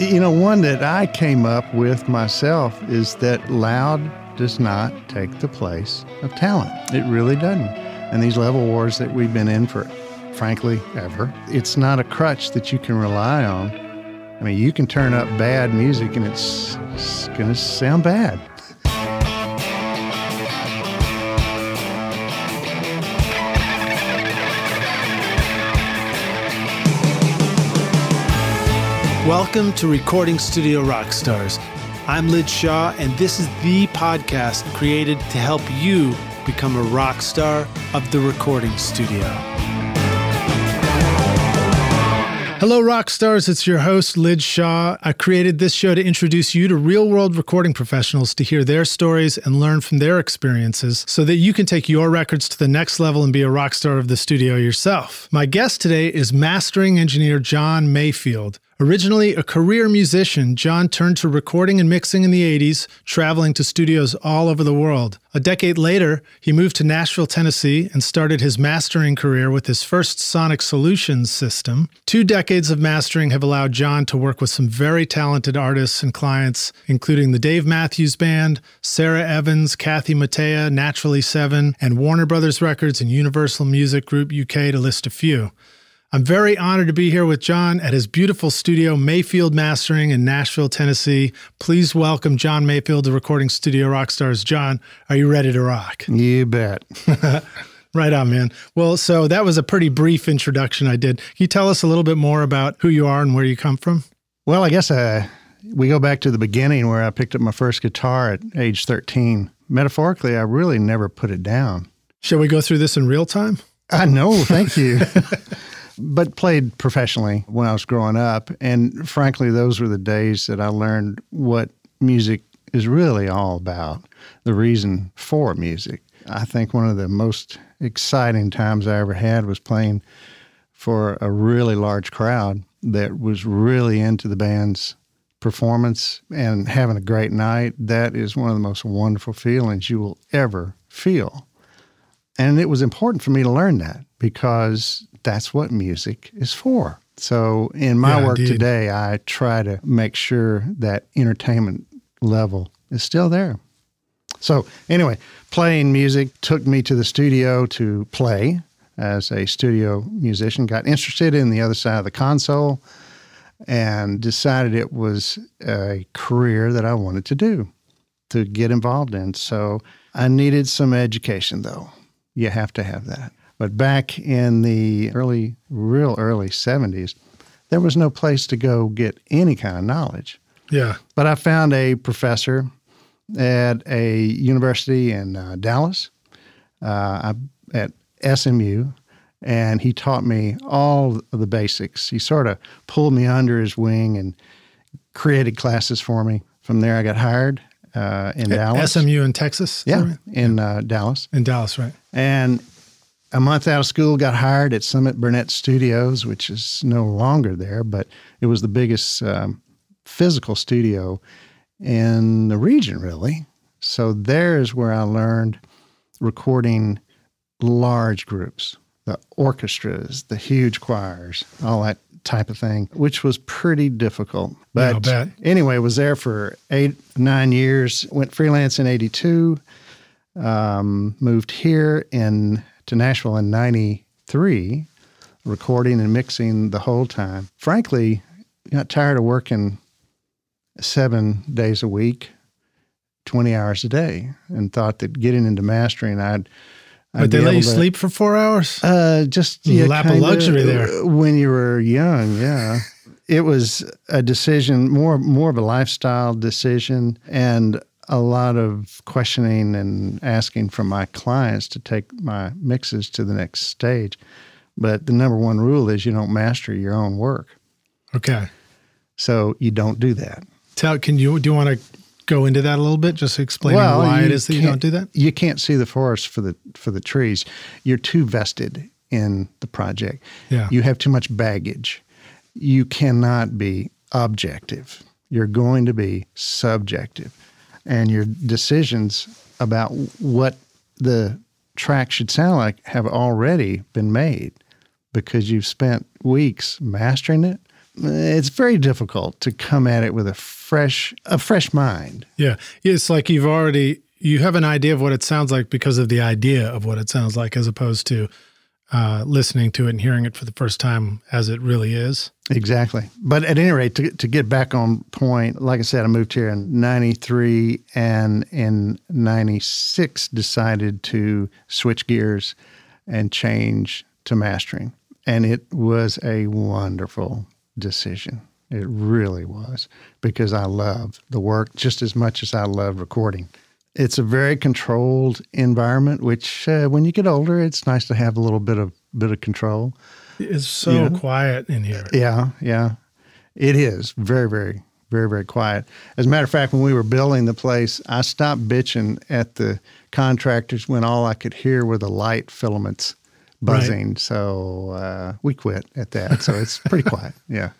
You know, one that I came up with myself is that loud does not take the place of talent. It really doesn't. And these level wars that we've been in for, frankly, ever, it's not a crutch that you can rely on. I mean, you can turn up bad music and it's, it's going to sound bad. Welcome to Recording Studio Rockstars. I'm Lij Shaw, and this is the podcast created to help you become a rock star of the recording studio. Hello, rock stars. It's your host, Lij Shaw. I created this show to introduce you to real world recording professionals to hear their stories and learn from their experiences so that you can take your records to the next level and be a rock star of the studio yourself. My guest today is mastering engineer John Mayfield. Originally a career musician, John turned to recording and mixing in the 80s, traveling to studios all over the world. A decade later, he moved to Nashville, Tennessee, and started his mastering career with his first Sonic Solutions system. Two decades of mastering have allowed John to work with some very talented artists and clients, including the Dave Matthews Band, Sara Evans, Kathy Mattea, Naturally Seven, and Warner Brothers Records and Universal Music Group UK, to list a few. I'm very honored to be here with John at his beautiful studio, Mayfield Mastering in Nashville, Tennessee. Please welcome John Mayfield to Recording Studio Rockstars. John, are you ready to rock? You bet. right on, man. Well, so that was a pretty brief introduction I did. Can you tell us a little bit more about who you are and where you come from? Well, I guess uh, we go back to the beginning where I picked up my first guitar at age 13. Metaphorically, I really never put it down. Shall we go through this in real time? I know. Thank you. but played professionally when I was growing up. And frankly, those were the days that I learned what music is really all about, the reason for music. I think one of the most exciting times I ever had was playing for a really large crowd that was really into the band's performance and having a great night. That is one of the most wonderful feelings you will ever feel. And it was important for me to learn that because that's what music is for. So in my yeah, work indeed. today, I try to make sure that entertainment level is still there. So anyway, playing music took me to the studio to play as a studio musician, got interested in the other side of the console and decided it was a career that I wanted to do, to get involved in. So I needed some education though. You have to have that. But back in the early, real early 70s, there was no place to go get any kind of knowledge. Yeah. But I found a professor at a university in uh, Dallas, uh, at SMU, and he taught me all of the basics. He sort of pulled me under his wing and created classes for me. From there, I got hired uh, in Dallas. SMU in Texas? Yeah, right? in uh, Dallas. In Dallas, right. And a month out of school, got hired at Summit Burnett Studios, which is no longer there, but it was the biggest um, physical studio in the region, really. So there is where I learned recording large groups, the orchestras, the huge choirs, all that type of thing, which was pretty difficult. But yeah, anyway, was there for eight, nine years, went freelance in 82, um, moved here in to Nashville in 93, recording and mixing the whole time. Frankly, got tired of working seven days a week, 20 hours a day, and thought that getting into mastering, I'd. I'd but they let you to, sleep for four hours? Uh, just yeah, lap of luxury there. When you were young, yeah. it was a decision, more more of a lifestyle decision, and a lot of questioning and asking from my clients to take my mixes to the next stage. But the number one rule is you don't master your own work. Okay. So you don't do that. Tell can you do you want to go into that a little bit? Just explaining well, why it is that you don't do that? You can't see the forest for the for the trees. You're too vested in the project. Yeah. You have too much baggage. You cannot be objective. You're going to be subjective and your decisions about what the track should sound like have already been made because you've spent weeks mastering it. it's very difficult to come at it with a fresh a fresh mind. Yeah. It's like you've already you have an idea of what it sounds like because of the idea of what it sounds like as opposed to uh, listening to it and hearing it for the first time as it really is. Exactly. But at any rate, to, to get back on point, like I said, I moved here in 93 and in 96 decided to switch gears and change to mastering. And it was a wonderful decision. It really was because I love the work just as much as I love recording. It's a very controlled environment, which uh, when you get older, it's nice to have a little bit of bit of control. It's so you know? quiet in here. Yeah, yeah, it is very, very, very, very quiet. As a matter of fact, when we were building the place, I stopped bitching at the contractors when all I could hear were the light filaments buzzing. Right. So uh, we quit at that. So it's pretty quiet. Yeah.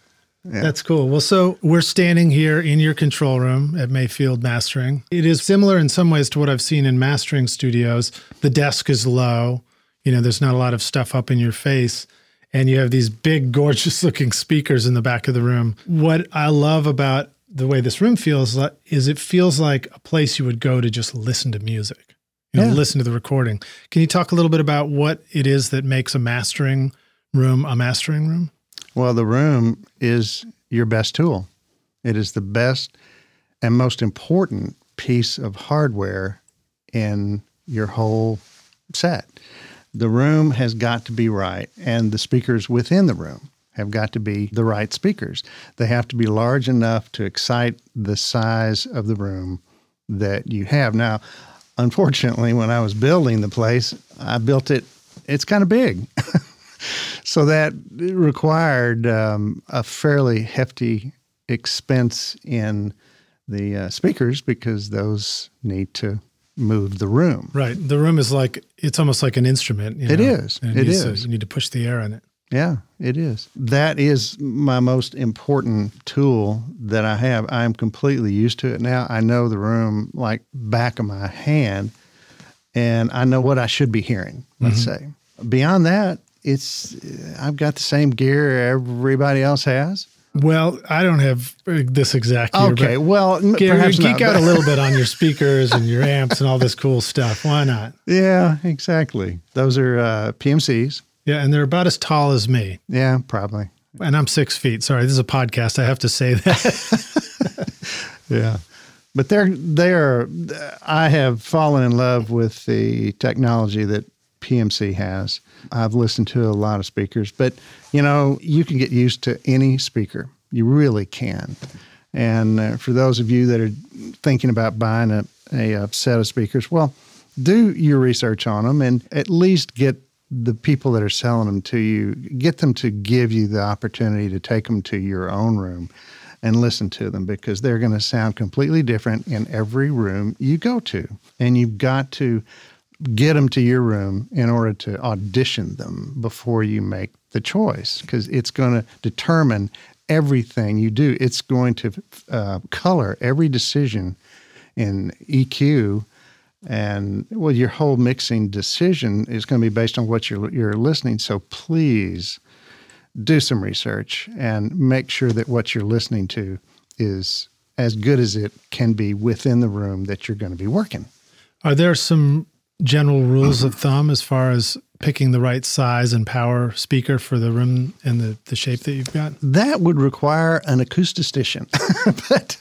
Yeah. That's cool. Well, so we're standing here in your control room at Mayfield Mastering. It is similar in some ways to what I've seen in mastering studios. The desk is low, you know, there's not a lot of stuff up in your face. And you have these big, gorgeous looking speakers in the back of the room. What I love about the way this room feels is it feels like a place you would go to just listen to music, you know, yeah. listen to the recording. Can you talk a little bit about what it is that makes a mastering room a mastering room? Well, the room is your best tool. It is the best and most important piece of hardware in your whole set. The room has got to be right, and the speakers within the room have got to be the right speakers. They have to be large enough to excite the size of the room that you have. Now, unfortunately, when I was building the place, I built it, it's kind of big. so that required um, a fairly hefty expense in the uh, speakers because those need to move the room. Right. The room is like it's almost like an instrument. You know? It is. It, it is. To, you need to push the air in it. Yeah, it is. That is my most important tool that I have. I'm completely used to it now. I know the room like back of my hand, and I know what I should be hearing. Let's mm-hmm. say. Beyond that, it's I've got the same gear everybody else has. Well, I don't have this exact gear. Okay, well, perhaps geek not, out a little bit on your speakers and your amps and all this cool stuff. Why not? Yeah, exactly. Those are uh, PMCs. Yeah, and they're about as tall as me. Yeah, probably. And I'm six feet. Sorry, this is a podcast. I have to say that. yeah, but they're they're. I have fallen in love with the technology that PMC has. I've listened to a lot of speakers, but you know, you can get used to any speaker. You really can. And uh, for those of you that are thinking about buying a, a, a set of speakers, well, do your research on them and at least get the people that are selling them to you, get them to give you the opportunity to take them to your own room and listen to them because they're going to sound completely different in every room you go to. And you've got to get them to your room in order to audition them before you make the choice because it's going to determine everything you do. It's going to uh, color every decision in EQ. And well, your whole mixing decision is going to be based on what you're you're listening. So please do some research and make sure that what you're listening to is as good as it can be within the room that you're going to be working. Are there some general rules of thumb as far as picking the right size and power speaker for the room and the, the shape that you've got? That would require an acoustician. but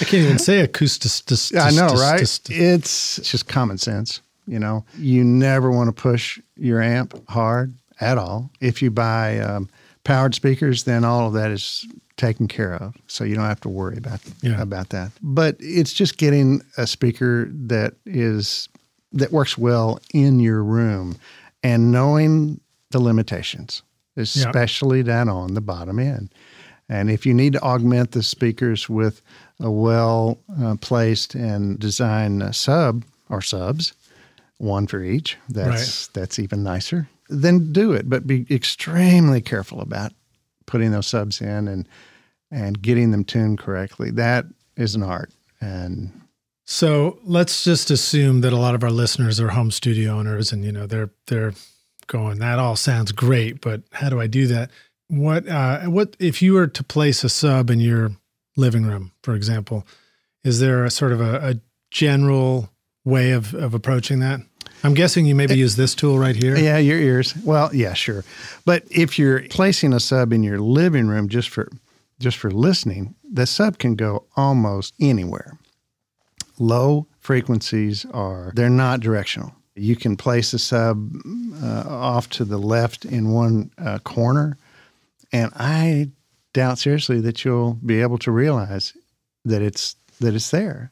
I can't even say acoustic. I know, right? It's just common sense. You know, you never want to push your amp hard at all. If you buy um, powered speakers, then all of that is taken care of, so you don't have to worry about yeah. about that. But it's just getting a speaker that is that works well in your room and knowing the limitations, especially yep. down on the bottom end. And if you need to augment the speakers with a well uh, placed and designed uh, sub or subs, one for each, that's right. that's even nicer. Then do it, but be extremely careful about putting those subs in and and getting them tuned correctly. That is an art, and so let's just assume that a lot of our listeners are home studio owners and you know they're they're going, that all sounds great, but how do I do that? What uh, what if you were to place a sub in your living room, for example? Is there a sort of a, a general way of, of approaching that? I'm guessing you maybe use this tool right here. Yeah, your ears. Well, yeah, sure. But if you're placing a sub in your living room just for just for listening, the sub can go almost anywhere. Low frequencies are they're not directional. You can place a sub uh, off to the left in one uh, corner, and I doubt seriously that you'll be able to realize that it's that it's there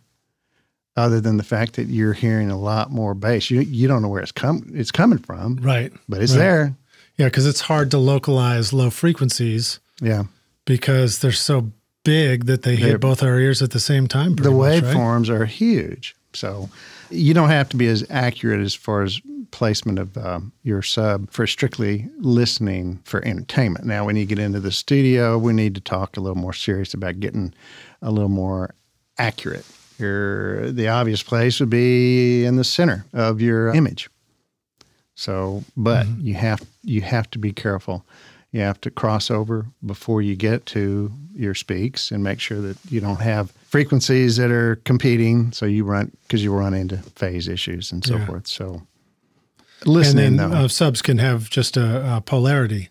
other than the fact that you're hearing a lot more bass. You you don't know where it's come it's coming from, Right. but it's Right. there. Yeah, because it's hard to localize low frequencies Yeah, because they're so big that they They're- hit both our ears at the same time. the much, right? waveforms are huge, so you don't have to be as accurate as far as placement of um, your sub for strictly listening for entertainment. Now, when you get into the studio, we need to talk a little more serious about getting a little more accurate. Your the obvious place would be in the center of your image. So, but you have you have to be careful. You have to cross over before you get to your speaks and make sure that you don't have frequencies that are competing. So you run because you run into phase issues and so Yeah. forth. So And listening then though, uh, subs can have just a, a polarity.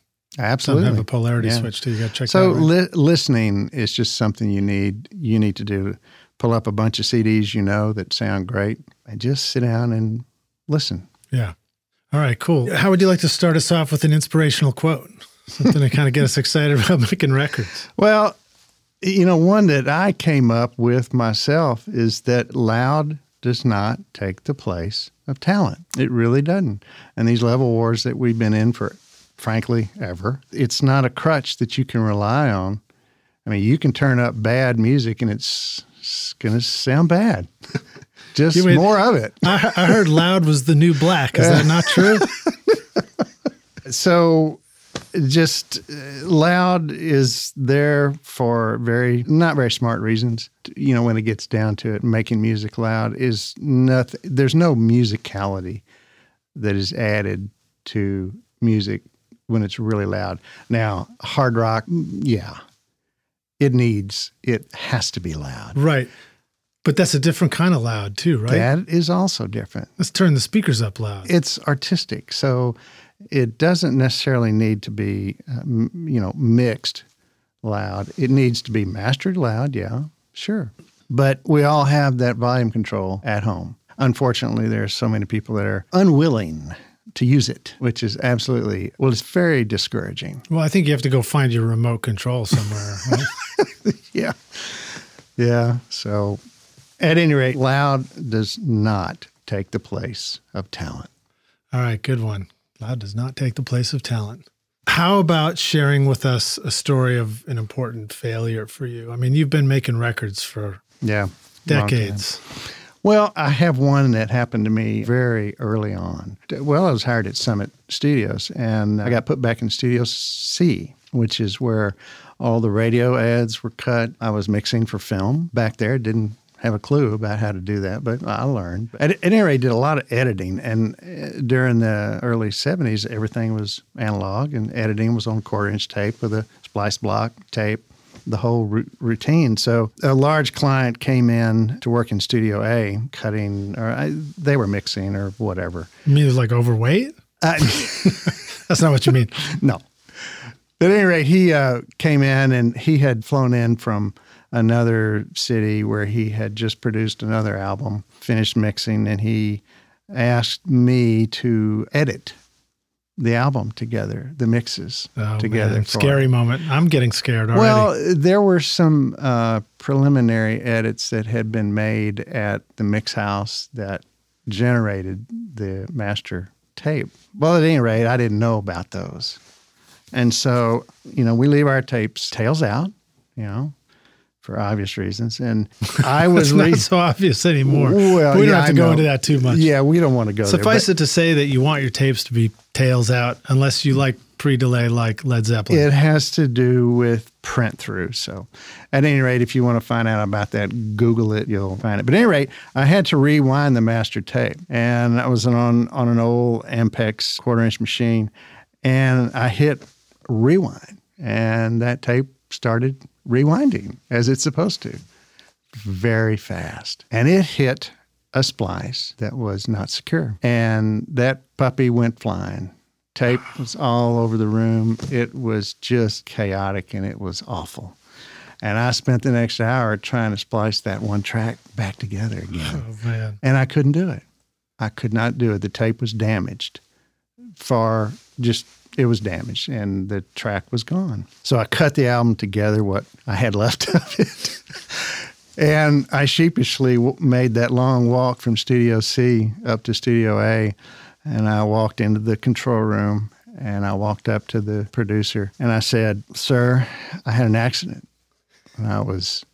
Some have a polarity Yeah. switch too. You got to check So li- listening is just something you need. You need to do. Pull up a bunch of CDs you know that sound great, and just sit down and listen. Yeah. All right, cool. How would you like to start us off with an inspirational quote? Something to kind of get us excited about making records. Well, you know, one that I came up with myself is that loud does not take the place of talent. It really doesn't. And these level wars that we've been in for, frankly, ever, it's not a crutch that you can rely on. I mean, you can turn up bad music and it's, it's going to sound bad. Just mean- more of it. I, I heard loud was the new black. Is that not true? so just uh, loud is there for very not very smart reasons you know when it gets down to it making music loud is nothing there's no musicality that is added to music when it's really loud now hard rock mm, yeah it needs it has to be loud right. But that's a different kind of loud too, right? that is also different Let's turn the speakers up loud. it's artistic, so it doesn't necessarily need to be, uh, you know, mixed loud. It needs to be mastered loud, yeah, sure. But we all have that volume control at home. Unfortunately, there are so many people that are unwilling to use it, which is absolutely well, it's very discouraging. well, I think you have to go find your remote control somewhere. Right? Yeah, yeah. So, at any rate, loud does not take the place of talent. All right, good one. Loud does not take the place of talent. How about sharing with us a story of an important failure for you? I mean, you've been making records for Yeah, decades. Well, I have one that happened to me very early on. Well, I was hired at Summit Studios and I got put back in Studio C, which is where all the radio ads were cut. I was mixing for film back there, didn't have a clue about how to do that, but I learned. At, at any rate, did a lot of editing. And uh, during the early 70s, everything was analog and editing was on quarter inch tape with a splice block tape the whole ru- routine. So a large client came in to work in Studio A, cutting, or I, they were mixing or whatever. You mean it was like overweight? Uh, That's not what you mean. no. At any rate, he uh, came in and he had flown in from another city where he had just produced another album, finished mixing, and he asked me to edit the album together, the mixes Oh, together. man. Scary moment. I'm getting scared already. Well, there were some uh, preliminary edits that had been made at the mix house that generated the master tape. Well, at any rate, I didn't know about those. And so, you know, we leave our tapes tails out, you know, for obvious reasons. And I was not re- so obvious anymore. Well, we don't yeah, have to go into that too much. Yeah, we don't want to go Suffice there. it to say that you want your tapes to be tails out, unless you like pre-delay like Led Zeppelin. It has to do with print through. So, at any rate, if you want to find out about that, Google it. You'll find it. But at any rate, I had to rewind the master tape, and I was on on an old Ampex quarter inch machine, and I hit rewind, and that tape started rewinding as it's supposed to, very fast. And it hit a splice that was not secure. And that puppy went flying. Tape was all over the room. It was just chaotic and it was awful. And I spent the next hour trying to splice that one track back together again. Oh, man. And I couldn't do it. I could not do it. The tape was damaged. Far just it was damaged and the track was gone. So I cut the album together, what I had left of it. and I sheepishly w- made that long walk from Studio C up to Studio A. And I walked into the control room and I walked up to the producer and I said, Sir, I had an accident. And I was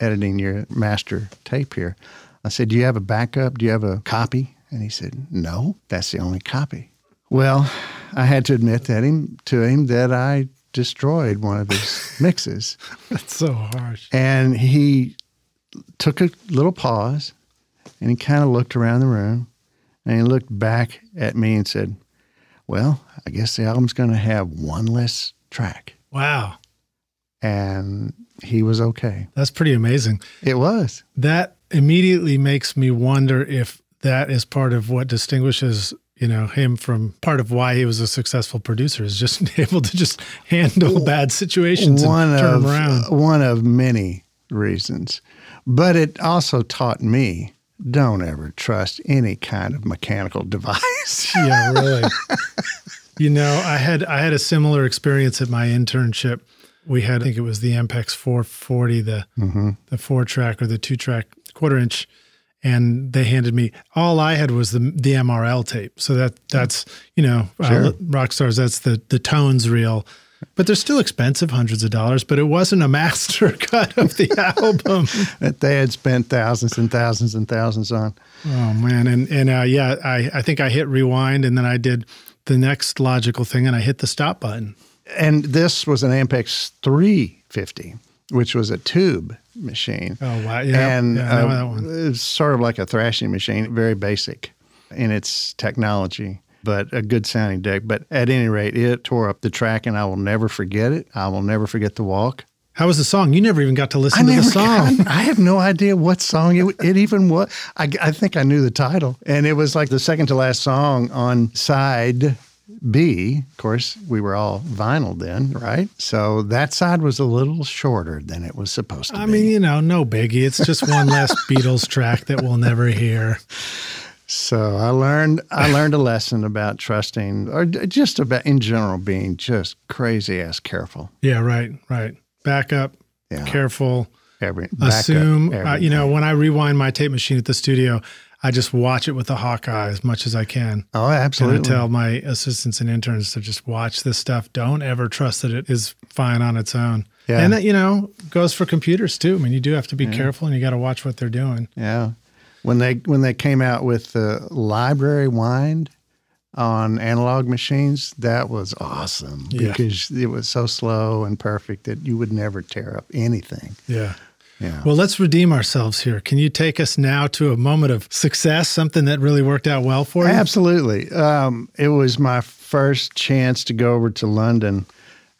editing your master tape here. I said, Do you have a backup? Do you have a copy? And he said, No, that's the only copy. Well, I had to admit that him to him that I destroyed one of his mixes. That's so harsh. And he took a little pause and he kind of looked around the room and he looked back at me and said, Well, I guess the album's going to have one less track. Wow. And he was okay. That's pretty amazing. It was. That immediately makes me wonder if that is part of what distinguishes you know him from part of why he was a successful producer is just able to just handle bad situations one and turn of, around. One of many reasons, but it also taught me don't ever trust any kind of mechanical device. yeah, really. you know, I had I had a similar experience at my internship. We had I think it was the Ampex 440, the mm-hmm. the four track or the two track quarter inch and they handed me all I had was the the MRL tape. So that that's you know sure. uh, Rockstars. That's the the tones reel, but they're still expensive, hundreds of dollars. But it wasn't a master cut of the album that they had spent thousands and thousands and thousands on. Oh man, and and uh, yeah, I I think I hit rewind, and then I did the next logical thing, and I hit the stop button. And this was an Ampex 350 which was a tube machine. Oh wow! Yeah, and yeah, uh, it's sort of like a thrashing machine, very basic in its technology, but a good sounding deck. But at any rate, it tore up the track, and I will never forget it. I will never forget the walk. How was the song? You never even got to listen I to the song. Got, I have no idea what song it, it even was. I, I think I knew the title, and it was like the second to last song on side B, of course, we were all vinyl then, right? So that side was a little shorter than it was supposed to I be. mean, you know, no biggie. It's just one less Beatles track that we'll never hear. So I learned I learned a lesson about trusting, or just about in general being just crazy ass careful. Yeah, right, right. Back up, Yeah. careful. Every back up Assume, uh, you know, when I rewind my tape machine at the studio, I just watch it with a hawk eye as much as I can. Oh, And I absolutely. tell my assistants and interns to just watch this stuff. Don't ever trust that it is fine on its own. Yeah. And that, you know, goes for computers too. I mean, you do have to be careful and you got to watch what they're doing. Yeah. When they when they came out with the library wind on analog machines, that was awesome Yeah. because it was so slow and perfect that you would never tear up anything. Yeah. Yeah. Well, let's redeem ourselves here. Can you take us now to a moment of success, something that really worked out well for you? Absolutely. Um, it was my first chance to go over to London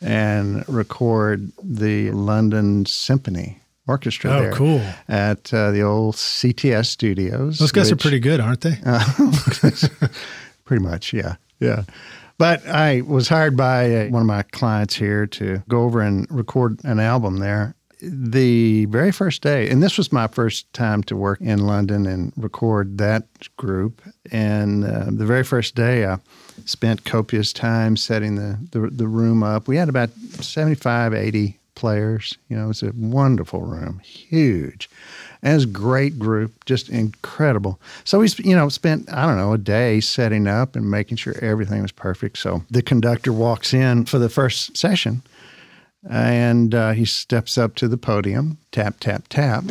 and record the London Symphony Orchestra Oh, cool. at uh, the old CTS studios. Those guys are pretty good, aren't they? Pretty much, yeah. Yeah. But I was hired by uh, one of my clients here to go over and record an album there. The very first day, and this was my first time to work in London and record that group. And uh, the very first day, I spent copious time setting the, the, the room up. We had about 75, 80 players. You know, it was a wonderful room, huge. And it was a great group, just incredible. So we, you know, spent, I don't know, a day setting up and making sure everything was perfect. So the conductor walks in for the first session and uh, he steps up to the podium, tap, tap, tap,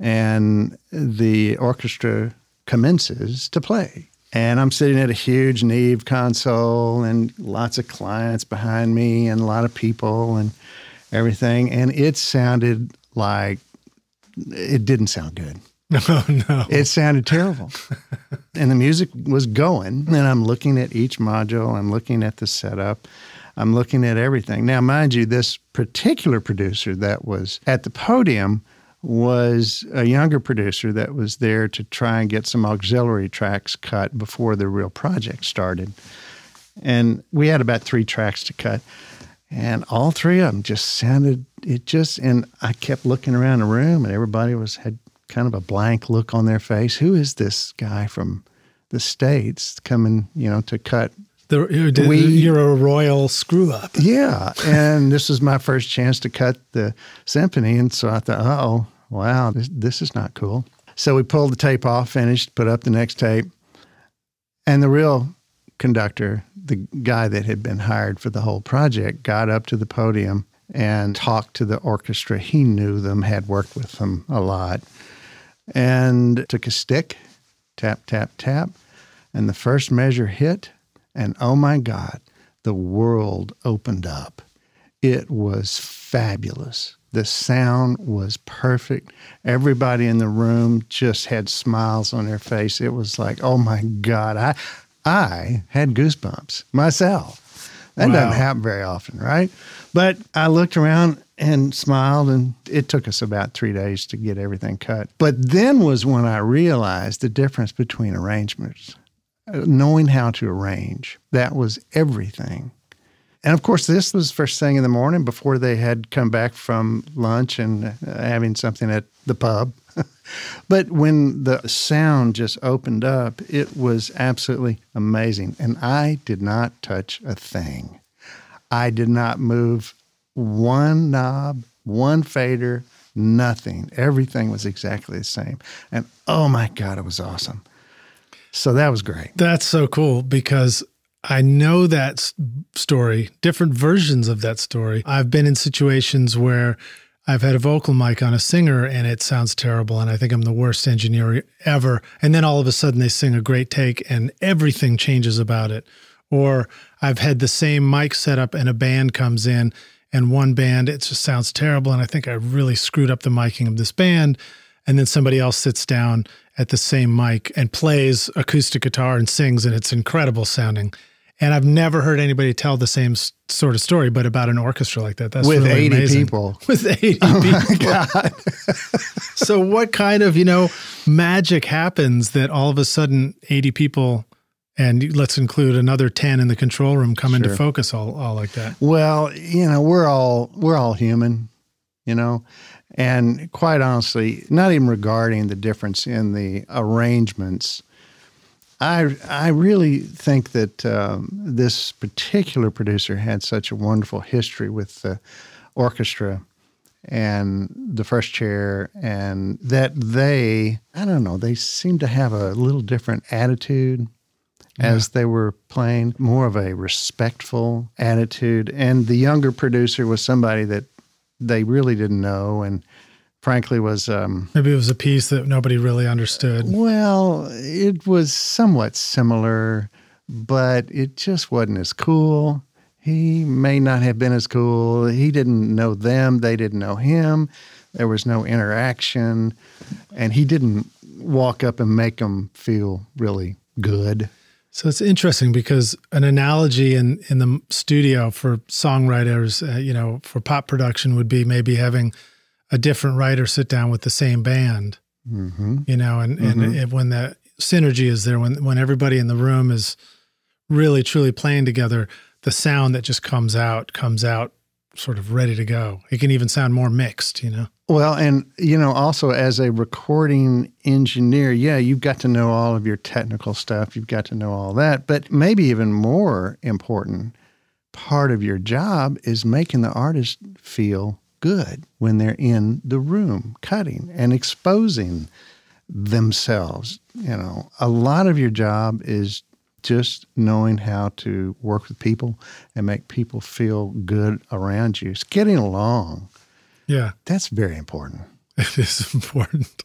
and the orchestra commences to play. And I'm sitting at a huge Neve console and lots of clients behind me and a lot of people and everything. And it sounded like it didn't sound good. No, no. It sounded terrible. and the music was going, and I'm looking at each module, I'm looking at the setup. I'm looking at everything. Now, mind you, this particular producer that was at the podium was a younger producer that was there to try and get some auxiliary tracks cut before the real project started. And we had about three tracks to cut. And all three of them just sounded it just and I kept looking around the room and everybody was had kind of a blank look on their face. Who is this guy from the States coming, you know, to cut the, we, you're a royal screw up. Yeah. And this was my first chance to cut the symphony. And so I thought, oh, wow, this, this is not cool. So we pulled the tape off, finished, put up the next tape. And the real conductor, the guy that had been hired for the whole project, got up to the podium and talked to the orchestra. He knew them, had worked with them a lot, and took a stick, tap, tap, tap. And the first measure hit, and oh my God, the world opened up. It was fabulous. The sound was perfect. Everybody in the room just had smiles on their face. It was like, oh my God, I, I had goosebumps myself. That wow. doesn't happen very often, right? But I looked around and smiled, and it took us about three days to get everything cut. But then was when I realized the difference between arrangements knowing how to arrange. That was everything. And of course, this was first thing in the morning before they had come back from lunch and uh, having something at the pub. but when the sound just opened up, it was absolutely amazing. And I did not touch a thing. I did not move one knob, one fader, nothing. Everything was exactly the same. And oh my God, it was awesome. So that was great. That's so cool because I know that story, different versions of that story. I've been in situations where I've had a vocal mic on a singer and it sounds terrible and I think I'm the worst engineer ever. And then all of a sudden they sing a great take and everything changes about it. Or I've had the same mic setup and a band comes in and one band it just sounds terrible and I think I really screwed up the miking of this band and then somebody else sits down at the same mic and plays acoustic guitar and sings, and it's incredible sounding. And I've never heard anybody tell the same sort of story, but about an orchestra like that. That's with really 80 amazing. people. With 80 oh people. so, what kind of, you know, magic happens that all of a sudden 80 people and let's include another 10 in the control room come sure. into focus all, all like that? Well, you know, we're all we're all human, you know. And quite honestly, not even regarding the difference in the arrangements, I, I really think that um, this particular producer had such a wonderful history with the orchestra and the first chair, and that they, I don't know, they seemed to have a little different attitude yeah. as they were playing, more of a respectful attitude. And the younger producer was somebody that they really didn't know and frankly was um, maybe it was a piece that nobody really understood. Well it was somewhat similar but it just wasn't as cool. He may not have been as cool. He didn't know them. They didn't know him. There was no interaction. And he didn't walk up and make them feel really good so it's interesting because an analogy in in the studio for songwriters, uh, you know, for pop production would be maybe having a different writer sit down with the same band. Mm-hmm. You know, and mm-hmm. and it, when the synergy is there, when when everybody in the room is really truly playing together, the sound that just comes out comes out sort of ready to go. It can even sound more mixed, you know. Well, and you know, also as a recording engineer, yeah, you've got to know all of your technical stuff. You've got to know all that. But maybe even more important part of your job is making the artist feel good when they're in the room cutting and exposing themselves. You know, a lot of your job is just knowing how to work with people and make people feel good around you. It's getting along yeah. That's very important. It is important.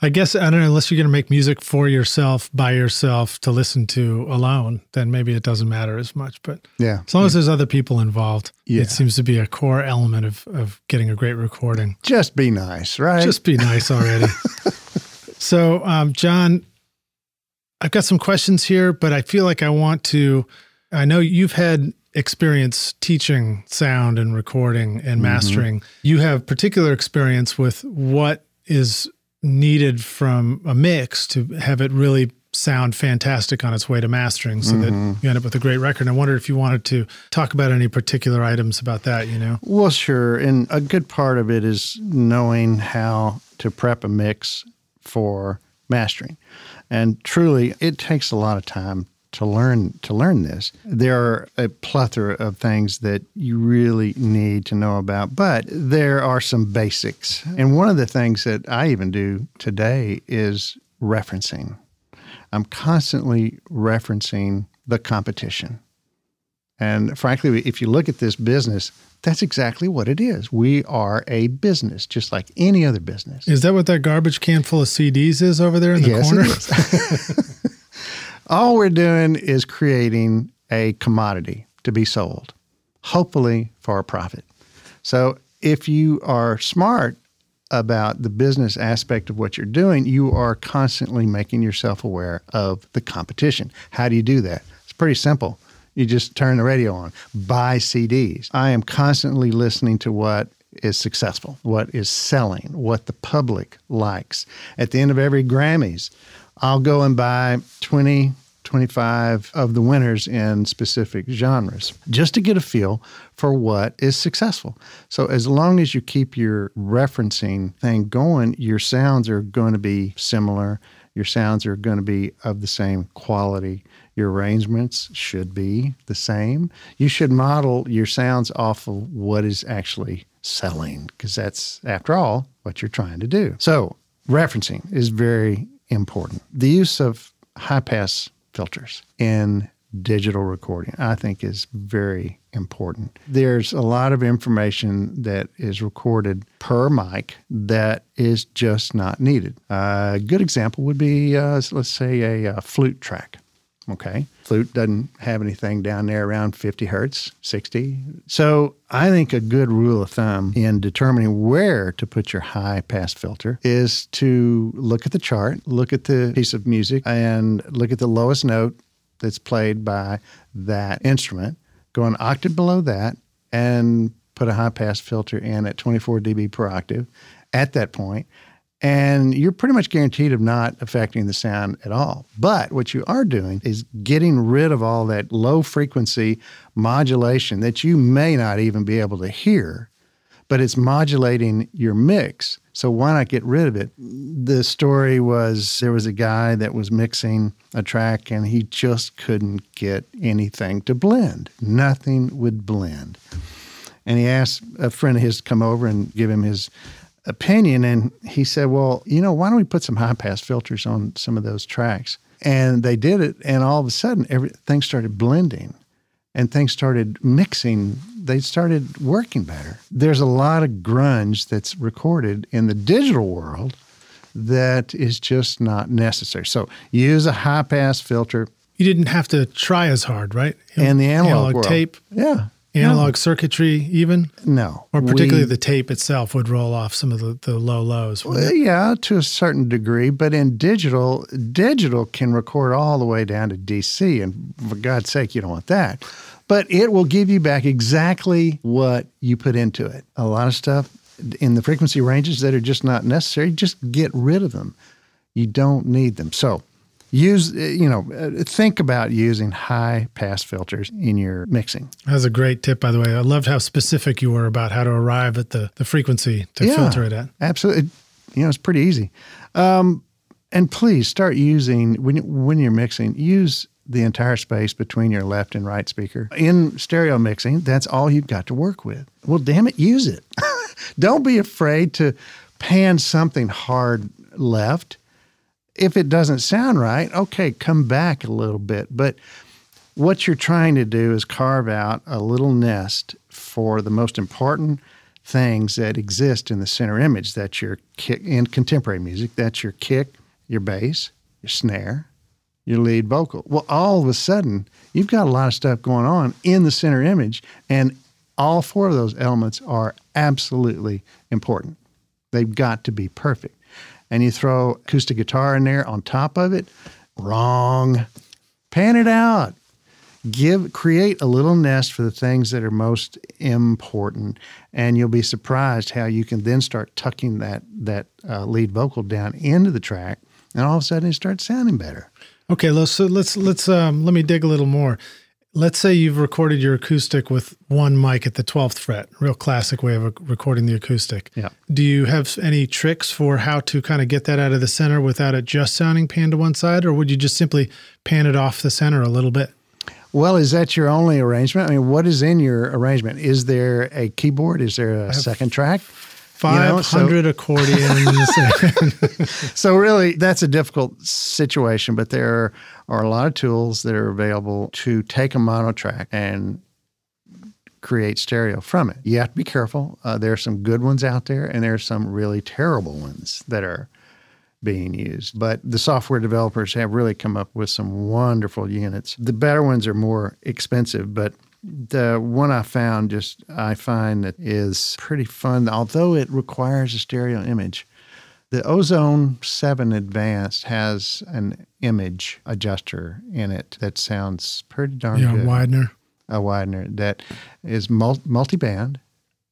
I guess, I don't know, unless you're going to make music for yourself, by yourself to listen to alone, then maybe it doesn't matter as much. But yeah, as long yeah. as there's other people involved, yeah. it seems to be a core element of, of getting a great recording. Just be nice, right? Just be nice already. so, um, John, I've got some questions here, but I feel like I want to. I know you've had experience teaching sound and recording and mm-hmm. mastering. You have particular experience with what is needed from a mix to have it really sound fantastic on its way to mastering so that mm-hmm. you end up with a great record. And I wondered if you wanted to talk about any particular items about that, you know? Well, sure. And a good part of it is knowing how to prep a mix for mastering. And truly, it takes a lot of time to learn to learn this. There are a plethora of things that you really need to know about, but there are some basics. And one of the things that I even do today is referencing. I'm constantly referencing the competition. And frankly, if you look at this business, that's exactly what it is. We are a business, just like any other business. Is that what that garbage can full of CDs is over there in the Yes, corner? All we're doing is creating a commodity to be sold, hopefully for a profit. So if you are smart about the business aspect of what you're doing, you are constantly making yourself aware of the competition. How do you do that? It's pretty simple. You just turn the radio on, buy CDs. I am constantly listening to what is successful, what is selling, what the public likes. At the end of every Grammys, I'll go and buy 20, 25 of the winners in specific genres just to get a feel for what is successful. So, as long as you keep your referencing thing going, your sounds are going to be similar. Your sounds are going to be of the same quality. Your arrangements should be the same. You should model your sounds off of what is actually selling, because that's, after all, what you're trying to do. So, referencing is very important. The use of high pass filters in digital recording, I think, is very important. There's a lot of information that is recorded per mic that is just not needed. a good example would be, uh, let's say, a, uh flute track. Okay. Flute doesn't have anything down there around 50 hertz, 60. So I think a good rule of thumb in determining where to put your high pass filter is to look at the chart, look at the piece of music, and look at the lowest note that's played by that instrument, go an octave below that, and put a high pass filter in at 24 dB per octave at that point and you're pretty much guaranteed of not affecting the sound at all. But what you are doing is getting rid of all that low frequency modulation that you may not even be able to hear, but it's modulating your mix. So why not get rid of it? The story was there was a guy that was mixing a track and he just couldn't get anything to blend. Nothing would blend. And he asked a friend of his to come over and give him his opinion. And he said, Well, you know, why don't we put some high pass filters on some of those tracks? And they did it. And all of a sudden, everything started blending and things started mixing. They started working better. There's a lot of grunge that's recorded in the digital world that is just not necessary. So use a high pass filter You didn't have to try as hard, right? and the analog, world. tape, Yeah. Analog circuitry, even, No. or particularly We- the tape itself would roll off some of the, the low lows. Well, yeah, to a certain degree, but in digital, digital can record all the way down to DC, and for God's sake, you don't want that. But it will give you back exactly what you put into it. A lot of stuff in the frequency ranges that are just not necessary, just get rid of them. You don't need them. So use, uh, you know, uh, think about using high pass filters in your mixing. That was a great tip, by the way. I loved how specific you were about how to arrive at the, the frequency to Yeah. filter it at. Absolutely. You know, it's pretty easy. Um, and please start using when when you're mixing, use the entire space between your left and right speaker. In stereo mixing, that's all you've got to work with. Well, damn it, use it. Don't be afraid to pan something hard left. If it doesn't sound right, okay, come back a little bit. But what you're trying to do is carve out a little nest for the most important things that exist in the center image. That's your kick in contemporary music. That's your kick, your bass, your snare, your lead vocal. Well, all of a sudden, you've got a lot of stuff going on in the center image, and all four of those elements are absolutely important. They've got to be perfect. And you throw acoustic guitar in there on top of it, wrong. Pan it out. give create a little nest for the things that are most important, and you'll be surprised how you can then start tucking that that uh, lead vocal down into the track, and all of a sudden it starts sounding better. Okay, let's so let's let's um, let me dig a little more. Let's say you've recorded your acoustic with one mic at the 12th fret, real classic way of recording the acoustic. Yeah. Do you have any tricks for how to kind of get that out of the center without it just sounding pan to one side, or would you just simply pan it off the center a little bit? Well, is that your only arrangement? I mean, what is in your arrangement? Is there a keyboard? Is there a second track? 500 you know, so, accordions. so, really, that's a difficult situation, but there are a lot of tools that are available to take a mono track and create stereo from it. You have to be careful. Uh, there are some good ones out there, and there are some really terrible ones that are being used. But the software developers have really come up with some wonderful units. The better ones are more expensive, but the one I found just I find that is pretty fun, although it requires a stereo image. The Ozone 7 Advanced has an image adjuster in it that sounds pretty darn good. yeah, good. Widener. A Widener that is multi band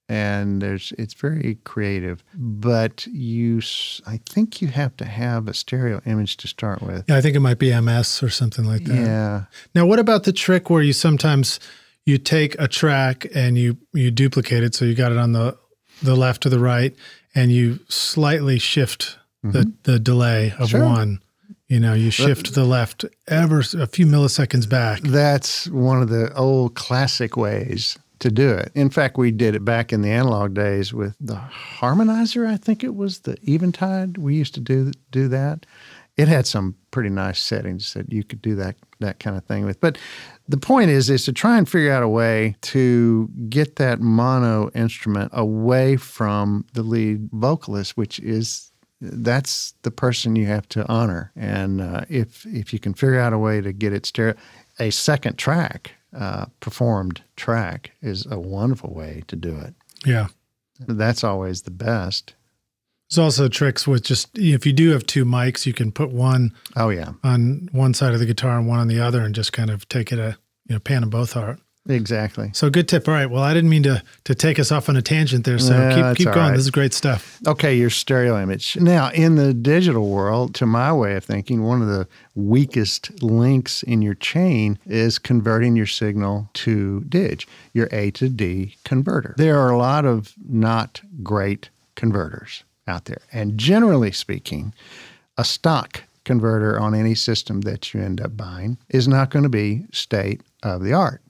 and there's it's very creative but you i think you have to have a stereo image to start with yeah i think it might be ms or something like that yeah now what about the trick where you sometimes you take a track and you you duplicate it so you got it on the the left or the right and you slightly shift mm-hmm. the the delay of sure. one. You know you shift the left ever a few milliseconds back. That's one of the old classic ways to do it. In fact we did it back in the analog days with the harmonizer i think it was the eventide. We used to do do that. It had some pretty nice settings that you could do that that kind of thing with. But the point is is to try and figure out a way to get that mono instrument away from the lead vocalist which is that's the person you have to honor. And uh, if if you can figure out a way to get it stereo a second track uh, performed track is a wonderful way to do it. Yeah. That's always the best there's also tricks with just if you do have two mics, you can put one oh yeah on one side of the guitar and one on the other, and just kind of take it a you know pan them both out. Exactly. So good tip. All right. Well, I didn't mean to to take us off on a tangent there. So keep keep going. Right. This is great stuff. Okay, your stereo image. Now, in the digital world, to my way of thinking, one of the weakest links in your chain is converting your signal to dig, your A to D converter. There are a lot of not great converters out there. And generally speaking, a stock converter on any system that you end up buying is not going to be state of the art.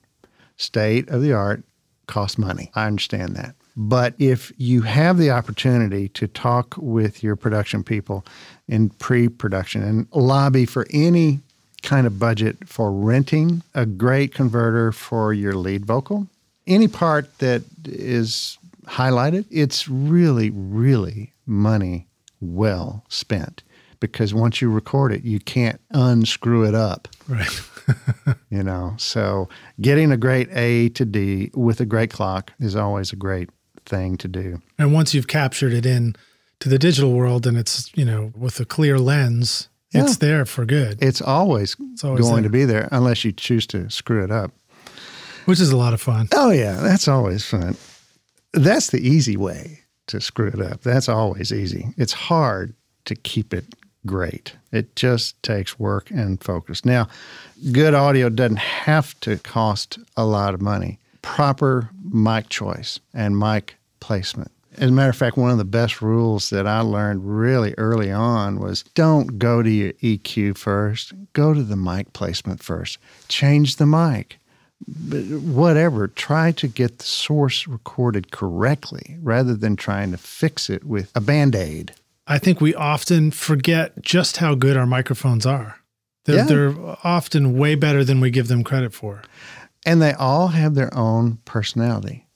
State of the art costs money. I understand that. But if you have the opportunity to talk with your production people in pre production and lobby for any kind of budget for renting a great converter for your lead vocal, any part that is highlighted, it's really, really money well spent because once you record it, you can't unscrew it up. Right. you know, so getting a great A to D with a great clock is always a great thing to do. And once you've captured it in to the digital world and it's, you know, with a clear lens, yeah. it's there for good. It's always, it's always going there. to be there unless you choose to screw it up. Which is a lot of fun. Oh, yeah. That's always fun. That's the easy way to screw it up. That's always easy. It's hard to keep it great. It just takes work and focus. Now, good audio doesn't have to cost a lot of money. Proper mic choice and mic placement. As a matter of fact, one of the best rules that I learned really early on was don't go to your EQ first, go to the mic placement first. Change the mic whatever, try to get the source recorded correctly rather than trying to fix it with a band aid. I think we often forget just how good our microphones are. They're, yeah. they're often way better than we give them credit for. And they all have their own personality.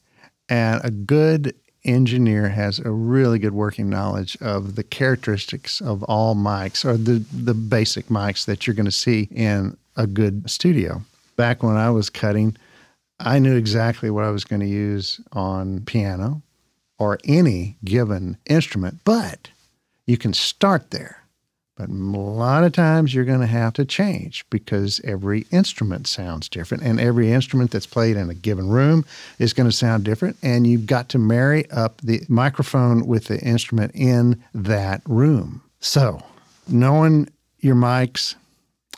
And a good engineer has a really good working knowledge of the characteristics of all mics or the, the basic mics that you're going to see in a good studio back when I was cutting, I knew exactly what I was going to use on piano or any given instrument, but you can start there. But a lot of times you're going to have to change because every instrument sounds different, and every instrument that's played in a given room is going to sound different. And you've got to marry up the microphone with the instrument in that room. So, knowing your mics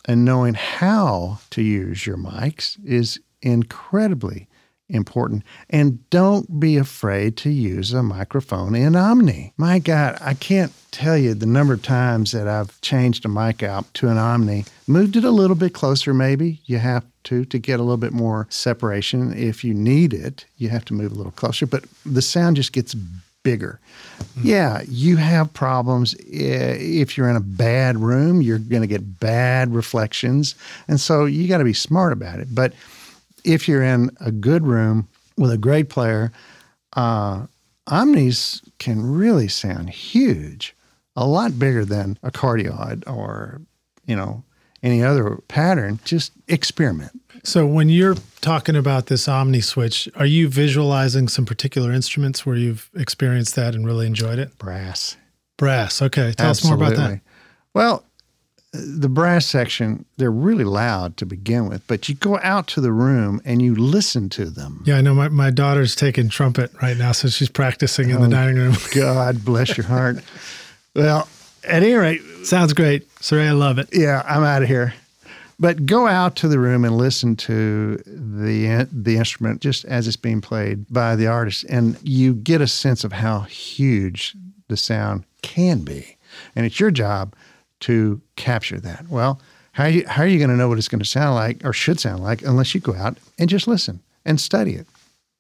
and knowing how to use your mics is incredibly important. And don't be afraid to use a microphone in Omni. My God, I can't tell you the number of times that I've changed a mic out to an Omni, moved it a little bit closer, maybe. You have to to get a little bit more separation. If you need it, you have to move a little closer, but the sound just gets bigger. Mm-hmm. Yeah, you have problems. If you're in a bad room, you're going to get bad reflections. And so you got to be smart about it. But if you're in a good room with a great player, uh, omnis can really sound huge, a lot bigger than a cardioid or, you know, any other pattern. Just experiment. So when you're talking about this Omni switch, are you visualizing some particular instruments where you've experienced that and really enjoyed it? Brass. Brass. Okay. Tell Absolutely. us more about that. Well, the brass section, they're really loud to begin with, but you go out to the room and you listen to them. Yeah, I know my, my daughter's taking trumpet right now, so she's practicing in oh, the dining room. God bless your heart. Well, at any rate, sounds great. Sorry, I love it. Yeah, I'm out of here. But go out to the room and listen to the the instrument just as it's being played by the artist, and you get a sense of how huge the sound can be. And it's your job to capture that. Well, how are you, how are you going to know what it's going to sound like or should sound like unless you go out and just listen and study it?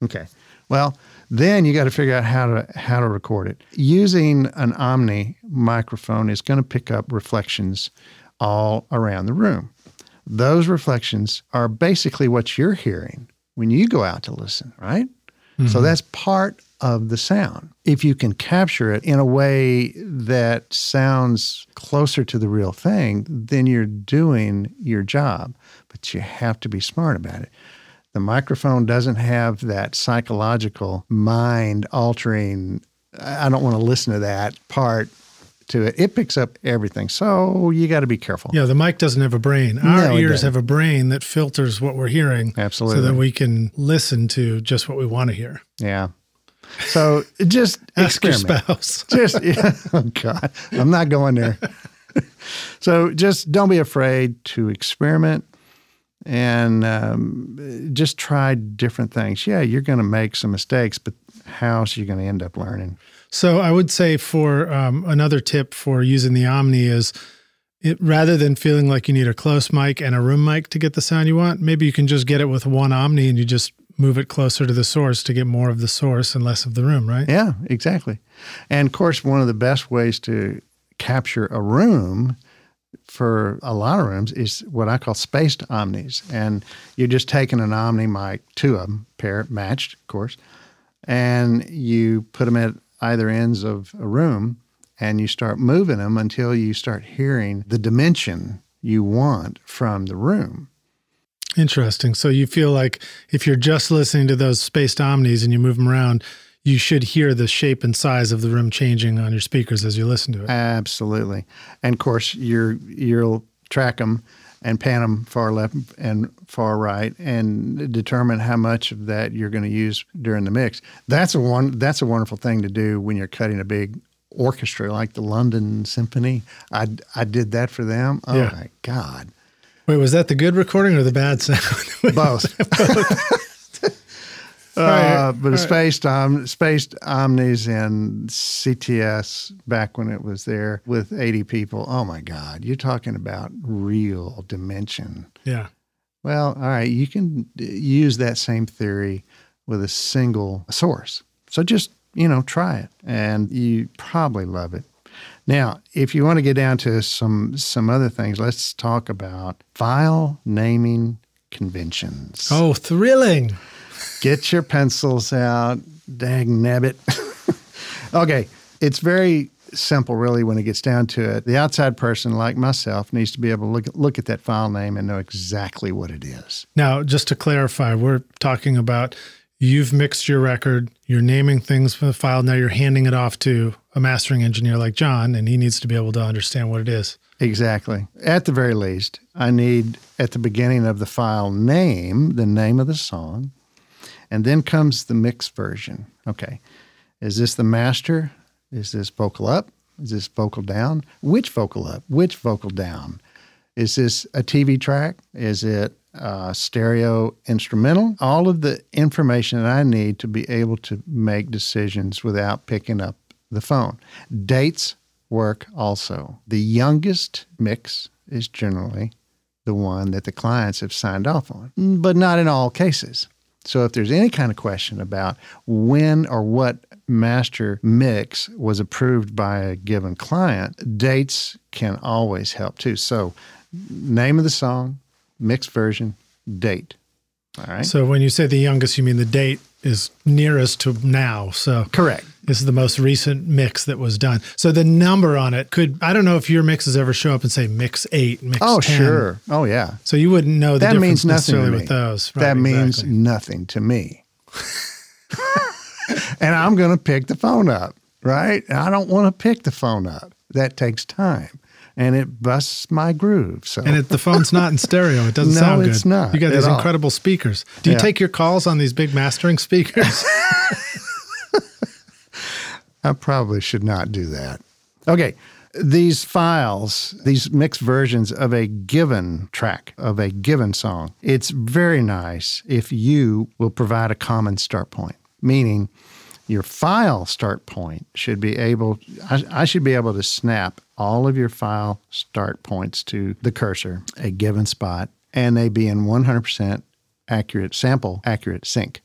Okay. Well, then you got to figure out how to how to record it. Using an Omni microphone is going to pick up reflections all around the room. Those reflections are basically what you're hearing when you go out to listen, right? Mm-hmm. So that's part of the sound. If you can capture it in a way that sounds closer to the real thing, then you're doing your job. But you have to be smart about it. The microphone doesn't have that psychological mind altering, I don't want to listen to that part to it. It picks up everything. So you got to be careful. Yeah, the mic doesn't have a brain. Our no, ears have a brain that filters what we're hearing. Absolutely. So that we can listen to just what we want to hear. Yeah. So just ask experiment. your spouse. just yeah. Oh God, I'm not going there. so just don't be afraid to experiment and um, just try different things. Yeah, you're going to make some mistakes, but how's you going to end up learning? So I would say for um, another tip for using the Omni is. It, rather than feeling like you need a close mic and a room mic to get the sound you want, maybe you can just get it with one Omni and you just move it closer to the source to get more of the source and less of the room, right? Yeah, exactly. And of course, one of the best ways to capture a room for a lot of rooms is what I call spaced omnis. And you're just taking an omni mic, two of them, pair matched, of course, and you put them at either ends of a room and you start moving them until you start hearing the dimension you want from the room. Interesting. So you feel like if you're just listening to those spaced omnis and you move them around, you should hear the shape and size of the room changing on your speakers as you listen to it. Absolutely. And of course, you're you'll track them and pan them far left and far right and determine how much of that you're going to use during the mix. That's a one that's a wonderful thing to do when you're cutting a big orchestra like the London Symphony. I I did that for them. Oh yeah. my god. Wait, was that the good recording or the bad sound? Both. uh, but right. spaced um, spaced omnis and CTS back when it was there with 80 people. Oh my God, you're talking about real dimension. Yeah. Well, all right, you can use that same theory with a single source. So just you know try it, and you probably love it. Now, if you want to get down to some some other things, let's talk about file naming conventions. Oh, thrilling. Get your pencils out. Dang nabbit. okay, it's very simple, really, when it gets down to it. The outside person, like myself, needs to be able to look, look at that file name and know exactly what it is. Now, just to clarify, we're talking about You've mixed your record, you're naming things for the file. Now you're handing it off to a mastering engineer like John, and he needs to be able to understand what it is. Exactly. At the very least, I need at the beginning of the file name, the name of the song, and then comes the mix version. Okay. Is this the master? Is this vocal up? Is this vocal down? Which vocal up? Which vocal down? Is this a TV track? Is it a stereo instrumental? All of the information that I need to be able to make decisions without picking up the phone. Dates work also. The youngest mix is generally the one that the clients have signed off on, but not in all cases. So if there's any kind of question about when or what master mix was approved by a given client, dates can always help too. So name of the song, mix version, date. All right. So when you say the youngest, you mean the date is nearest to now. So correct. This is the most recent mix that was done. So the number on it could I don't know if your mixes ever show up and say mix eight, mix. Oh 10. sure. Oh yeah. So you wouldn't know the that difference means nothing necessarily to me. with those. Right, that means exactly. nothing to me. and I'm going to pick the phone up, right? And I don't want to pick the phone up. That takes time. And it busts my groove. So And it, the phone's not in stereo. It doesn't No, sound good. it's not You got these all. incredible speakers. Do you Yeah. take your calls on these big mastering speakers? I probably should not do that. Okay. These files, these mixed versions of a given track, of a given song, it's very nice if you will provide a common start point, meaning your file start point should be able, I, I should be able to snap all of your file start points to the cursor, a given spot, and they be in 100% accurate, sample accurate sync.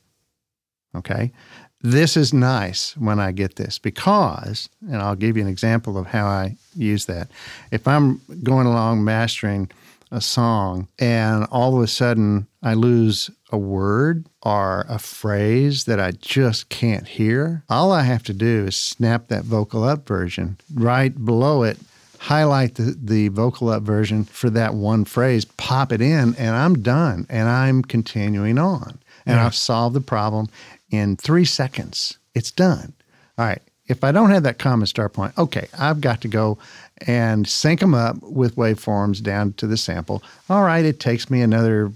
Okay. This is nice when I get this because, and I'll give you an example of how I use that. If I'm going along mastering a song and all of a sudden I lose a word or a phrase that I just can't hear, all I have to do is snap that vocal up version right below it highlight the, the vocal up version for that one phrase, pop it in, and I'm done. And I'm continuing on. And Yeah. I've solved the problem in three seconds. It's done. All right. If I don't have that common start point, okay, I've got to go and sync them up with waveforms down to the sample. All right, it takes me another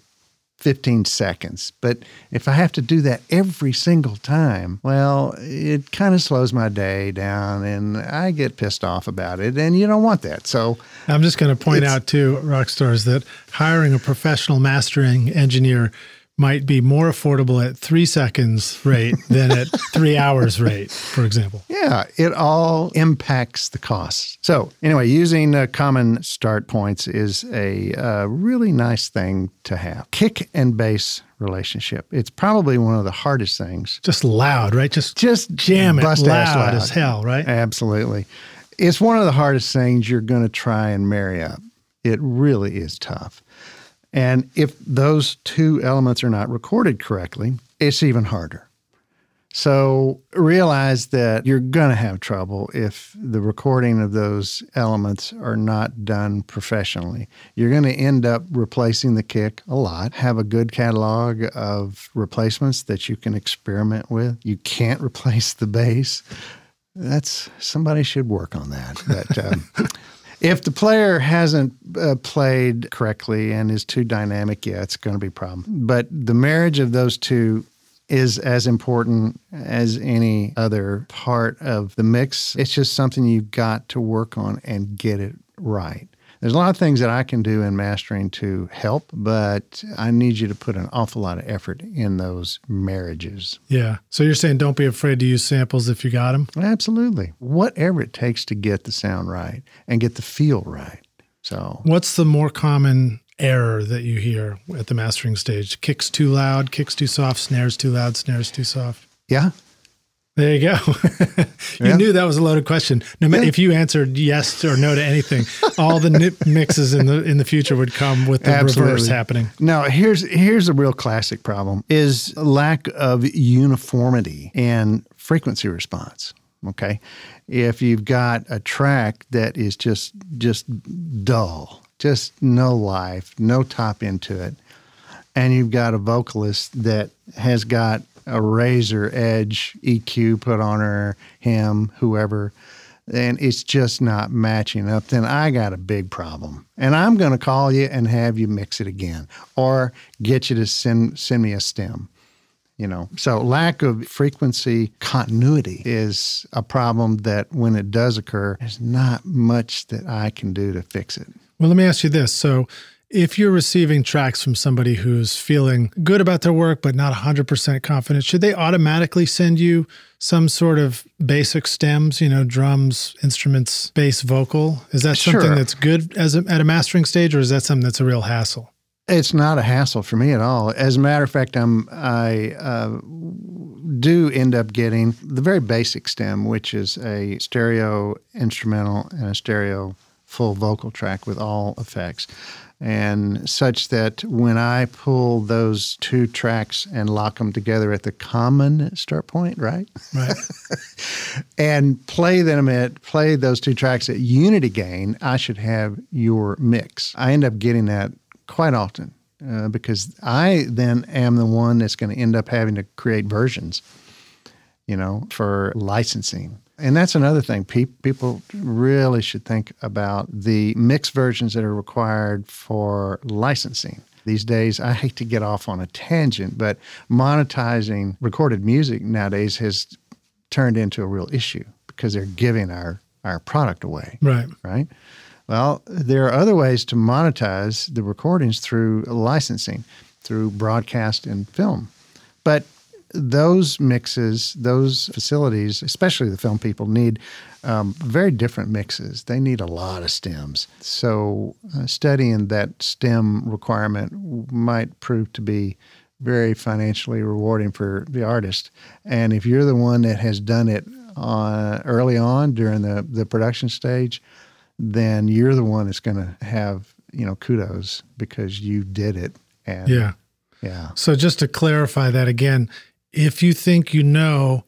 15 seconds. But if I have to do that every single time, well, it kind of slows my day down and I get pissed off about it. And you don't want that. So, I'm just going to point out to rock stars that hiring a professional mastering engineer might be more affordable at three seconds rate than at three hours rate, for example. yeah, it all impacts the costs. So, anyway, using uh, common start points is a uh, really nice thing to have. Kick and bass relationship. It's probably one of the hardest things. Just loud, right? Just Just jam it ass loud as hell, right? Absolutely. It's one of the hardest things you're going to try and marry up. It really is tough. And if those two elements are not recorded correctly, it's even harder. So realize that you're going to have trouble if the recording of those elements are not done professionally. You're going to end up replacing the kick a lot. Have a good catalog of replacements that you can experiment with. You can't replace the bass. That's somebody should work on that. But um, if the player hasn't uh, played correctly and is too dynamic, yeah, it's going to be a problem. But the marriage of those two is as important as any other part of the mix. It's just something you've got to work on and get it right. There's a lot of things that I can do in mastering to help, but I need you to put an awful lot of effort in those marriages. Yeah. So you're saying don't be afraid to use samples if you got them? Absolutely. Whatever it takes to get the sound right and get the feel right. So, What's the more common error that you hear at the mastering stage? Kicks too loud, kicks too soft, snares too loud, snares too soft. yeah, There you go. you Yeah. knew that was a loaded question. No matter Yeah. if you answered yes or no to anything, all the nip mixes in the in the future would come with the reverse happening. Now, here's here's a real classic problem is lack of uniformity in frequency response. Okay, if you've got a track that is just just dull, just no life, no top into it, and you've got a vocalist that has got a razor edge EQ put on her, him, whoever, and it's just not matching up, then I got a big problem. And I'm going to call you and have you mix it again or get you to send, send me a stem. You know, so lack of frequency continuity is a problem that when it does occur, there's not much that I can do to fix it. Well, let me ask you this. So, if you're receiving tracks from somebody who's feeling good about their work but not 100% confident, should they automatically send you some sort of basic stems, you know, drums, instruments, bass, vocal? Is that something Sure. that's good as a, at a mastering stage or is that something that's a real hassle? It's not a hassle for me at all. As a matter of fact, I'm I uh, do end up getting the very basic stem, which is a stereo instrumental and a stereo full vocal track with all effects, and such that when I pull those two tracks and lock them together at the common start point, right? Right. and play them at play those two tracks at unity gain, I should have your mix. I end up getting that quite often uh, because I then am the one that's going to end up having to create versions, you know, for licensing. And that's another thing. Pe- people really should think about the mixed versions that are required for licensing. These days, I hate to get off on a tangent, but monetizing recorded music nowadays has turned into a real issue because they're giving our, our product away right. right? Well, there are other ways to monetize the recordings through licensing, through broadcast and film. But those mixes, those facilities, especially the film people, need um, very different mixes. They need a lot of stems. So, uh, studying that stem requirement might prove to be very financially rewarding for the artist. And if you're the one that has done it uh, early on during the, the production stage, then you're the one that's going to have you know kudos because you did it. And Yeah. yeah, So just to clarify that again, if you think you know,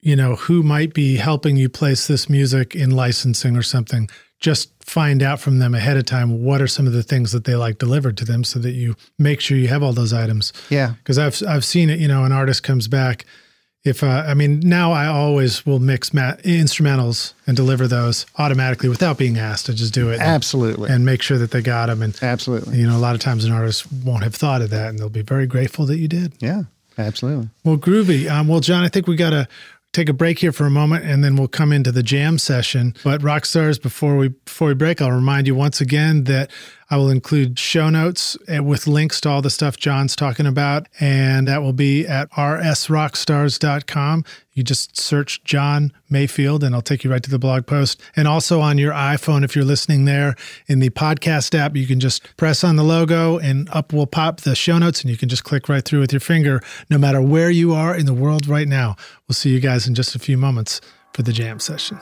you know, who might be helping you place this music in licensing or something, just find out from them ahead of time what are some of the things that they like delivered to them so that you make sure you have all those items. yeah, Because I've I've seen it, you know, an artist comes back. If uh, I mean now, I always will mix ma- instrumentals and deliver those automatically without being asked. I just do it and, absolutely, and make sure that they got them. And absolutely, you know, a lot of times an artist won't have thought of that, and they'll be very grateful that you did. yeah, absolutely. Well, groovy. Um, well, John, I think we got to take a break here for a moment, and then we'll come into the jam session. But rock stars, before we before we break, I'll remind you once again that I will include show notes uh, with links to all the stuff John's talking about, and that will be at rsrockstars.com. You just search John Mayfield, and I'll take you right to the blog post. And also on your iPhone, if you're listening there in the podcast app, you can just press on the logo, and up will pop the show notes, and you can just click right through with your finger, no matter where you are in the world right now. We'll see you guys in just a few moments for the jam session.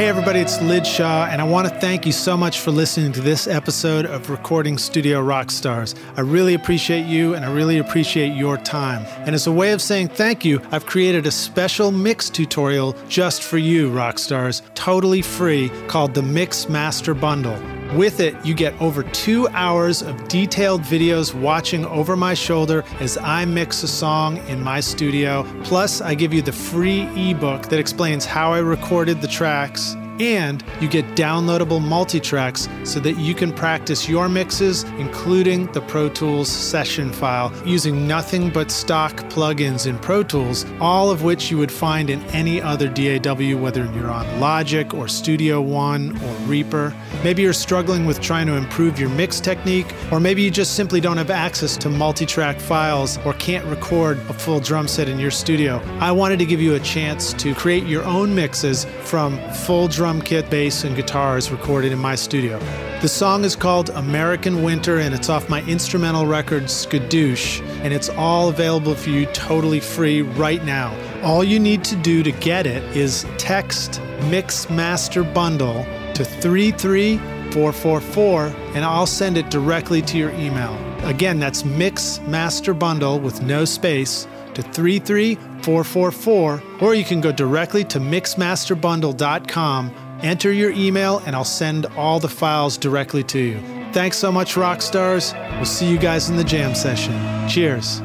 Hey, everybody, it's Lij Shaw, and I want to thank you so much for listening to this episode of Recording Studio Rockstars. I really appreciate you, and I really appreciate your time. And as a way of saying thank you, I've created a special mix tutorial just for you, Rockstars, totally free, called the Mix Master Bundle. With it, you get over two hours of detailed videos watching over my shoulder as I mix a song in my studio. Plus, I give you the free ebook that explains how I recorded the tracks. And you get downloadable multi tracks so that you can practice your mixes, including the Pro Tools session file, using nothing but stock plugins in Pro Tools, all of which you would find in any other DAW, whether you're on Logic or Studio One or Reaper. Maybe you're struggling with trying to improve your mix technique, or maybe you just simply don't have access to multi track files or can't record a full drum set in your studio. I wanted to give you a chance to create your own mixes from full drum kit, bass, and guitar is recorded in my studio. The song is called American Winter and it's off my instrumental record Skadoosh, and it's all available for you totally free right now. All you need to do to get it is text Mix Master Bundle to 33444 and I'll send it directly to your email. Again, that's Mix Master Bundle with no space to 33444 444, or you can go directly to mixmasterbundle.com, enter your email, and I'll send all the files directly to you. Thanks so much, rock stars. We'll see you guys in the jam session. Cheers.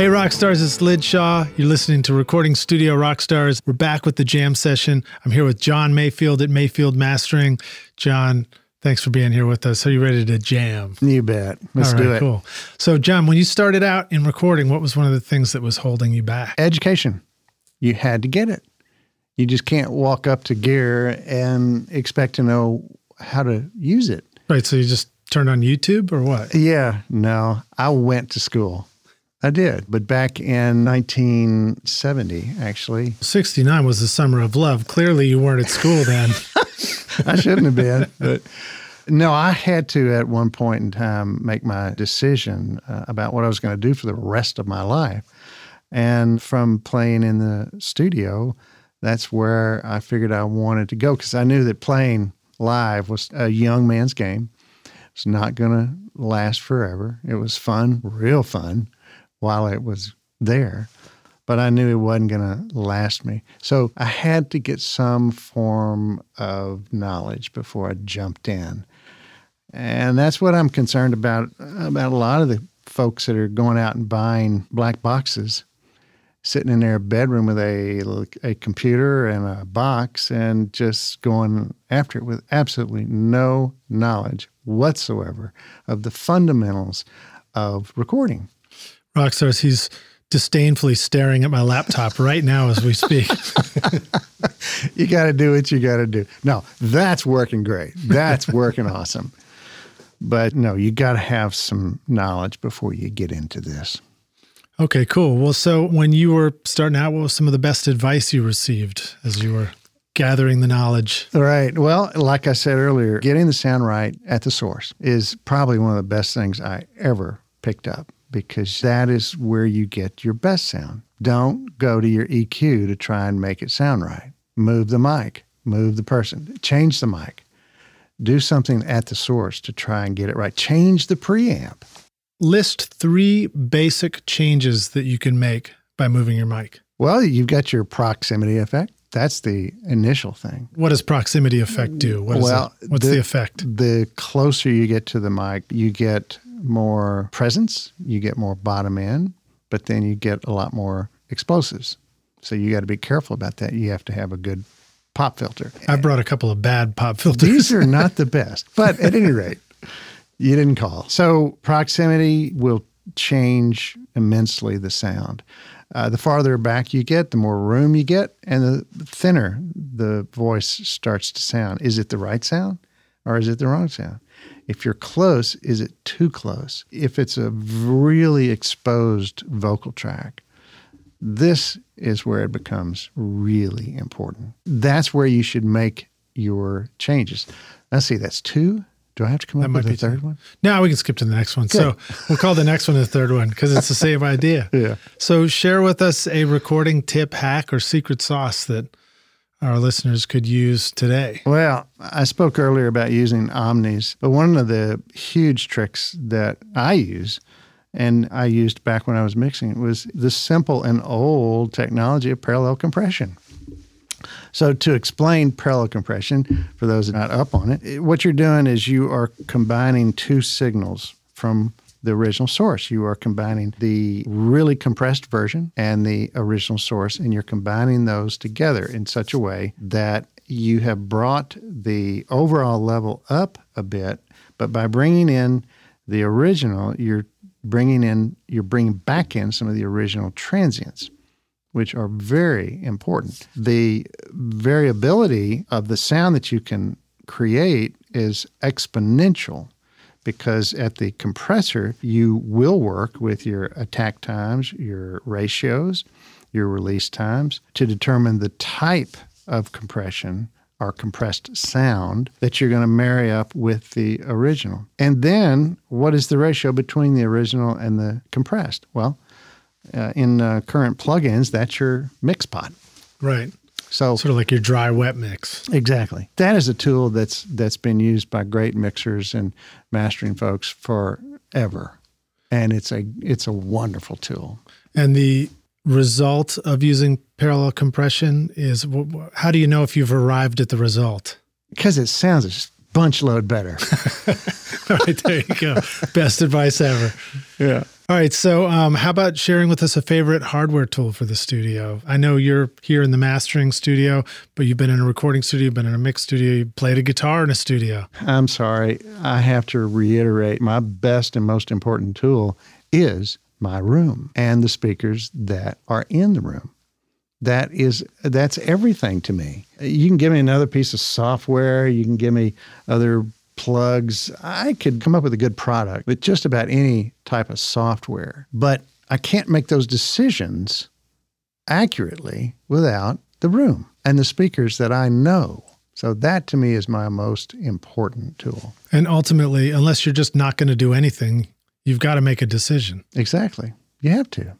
Hey, Rockstars, it's Lij Shaw. You're listening to Recording Studio Rockstars. We're back with the jam session. I'm here with John Mayfield at Mayfield Mastering. John, thanks for being here with us. Are you ready to jam? You bet. Let's do it. Cool. So, John, when you started out in recording, what was one of the things that was holding you back? Education. You had to get it. You just can't walk up to gear and expect to know how to use it. Right. So you just turned on YouTube or what? Yeah. No, I went to school. I did, but back in 1970, actually. 69 was the summer of love. Clearly, you weren't at school then. I shouldn't have been, but no, I had to at one point in time make my decision uh, about what I was going to do for the rest of my life. And from playing in the studio, that's where I figured I wanted to go because I knew that playing live was a young man's game. It's not going to last forever. It was fun, real fun while it was there, but I knew it wasn't going to last me. So I had to get some form of knowledge before I jumped in. And that's what I'm concerned about about a lot of the folks that are going out and buying black boxes, sitting in their bedroom with a a computer and a box and just going after it with absolutely no knowledge whatsoever of the fundamentals of recording. Rockstars, he's disdainfully staring at my laptop right now as we speak. you got to do what you got to do. No, that's working great. That's working awesome. But no, you got to have some knowledge before you get into this. Okay, cool. Well, so when you were starting out, what was some of the best advice you received as you were gathering the knowledge? Right. Well, like I said earlier, getting the sound right at the source is probably one of the best things I ever picked up because that is where you get your best sound. Don't go to your EQ to try and make it sound right. Move the mic, move the person, change the mic. Do something at the source to try and get it right. Change the preamp. List three basic changes that you can make by moving your mic. Well, you've got your proximity effect. That's the initial thing. What does proximity effect do? What well, what's the, the effect? The closer you get to the mic, you get more presence, you get more bottom end, but then you get a lot more explosives. So you got to be careful about that. You have to have a good pop filter. I brought a couple of bad pop filters. These are not the best, but at any rate, you didn't call. So proximity will change immensely the sound. Uh, the farther back you get, the more room you get, and the thinner the voice starts to sound. Is it the right sound or is it the wrong sound? If you're close, is it too close? If it's a really exposed vocal track, this is where it becomes really important. That's where you should make your changes. Let's see, that's two. Do I have to come that up with a third two. one? No, we can skip to the next one. Good. So we'll call the next one the third one because it's the same idea. yeah. So share with us a recording tip, hack, or secret sauce that our listeners could use today? Well, I spoke earlier about using omnis, but one of the huge tricks that I use and I used back when I was mixing was the simple and old technology of parallel compression. So, to explain parallel compression, for those not up on it, what you're doing is you are combining two signals from the original source. You are combining the really compressed version and the original source, and you're combining those together in such a way that you have brought the overall level up a bit, but by bringing in the original, you're bringing in you're bringing back in some of the original transients which are very important. The variability of the sound that you can create is exponential because at the compressor, you will work with your attack times, your ratios, your release times to determine the type of compression or compressed sound that you're going to marry up with the original. And then what is the ratio between the original and the compressed? Well, uh, in uh, current plugins, that's your mix pot. Right. So sort of like your dry wet mix. Exactly. That is a tool that's that's been used by great mixers and mastering folks forever. And it's a it's a wonderful tool. And the result of using parallel compression is how do you know if you've arrived at the result? Because it sounds a bunch load better. All right, there you go. Best advice ever. Yeah. All right. So, um, how about sharing with us a favorite hardware tool for the studio? I know you're here in the mastering studio, but you've been in a recording studio, you've been in a mix studio, you played a guitar in a studio. I'm sorry. I have to reiterate my best and most important tool is my room and the speakers that are in the room. That is that's everything to me. You can give me another piece of software, you can give me other plugs. I could come up with a good product with just about any type of software, but I can't make those decisions accurately without the room and the speakers that I know. So that to me is my most important tool. And ultimately, unless you're just not going to do anything, you've got to make a decision. Exactly. You have to.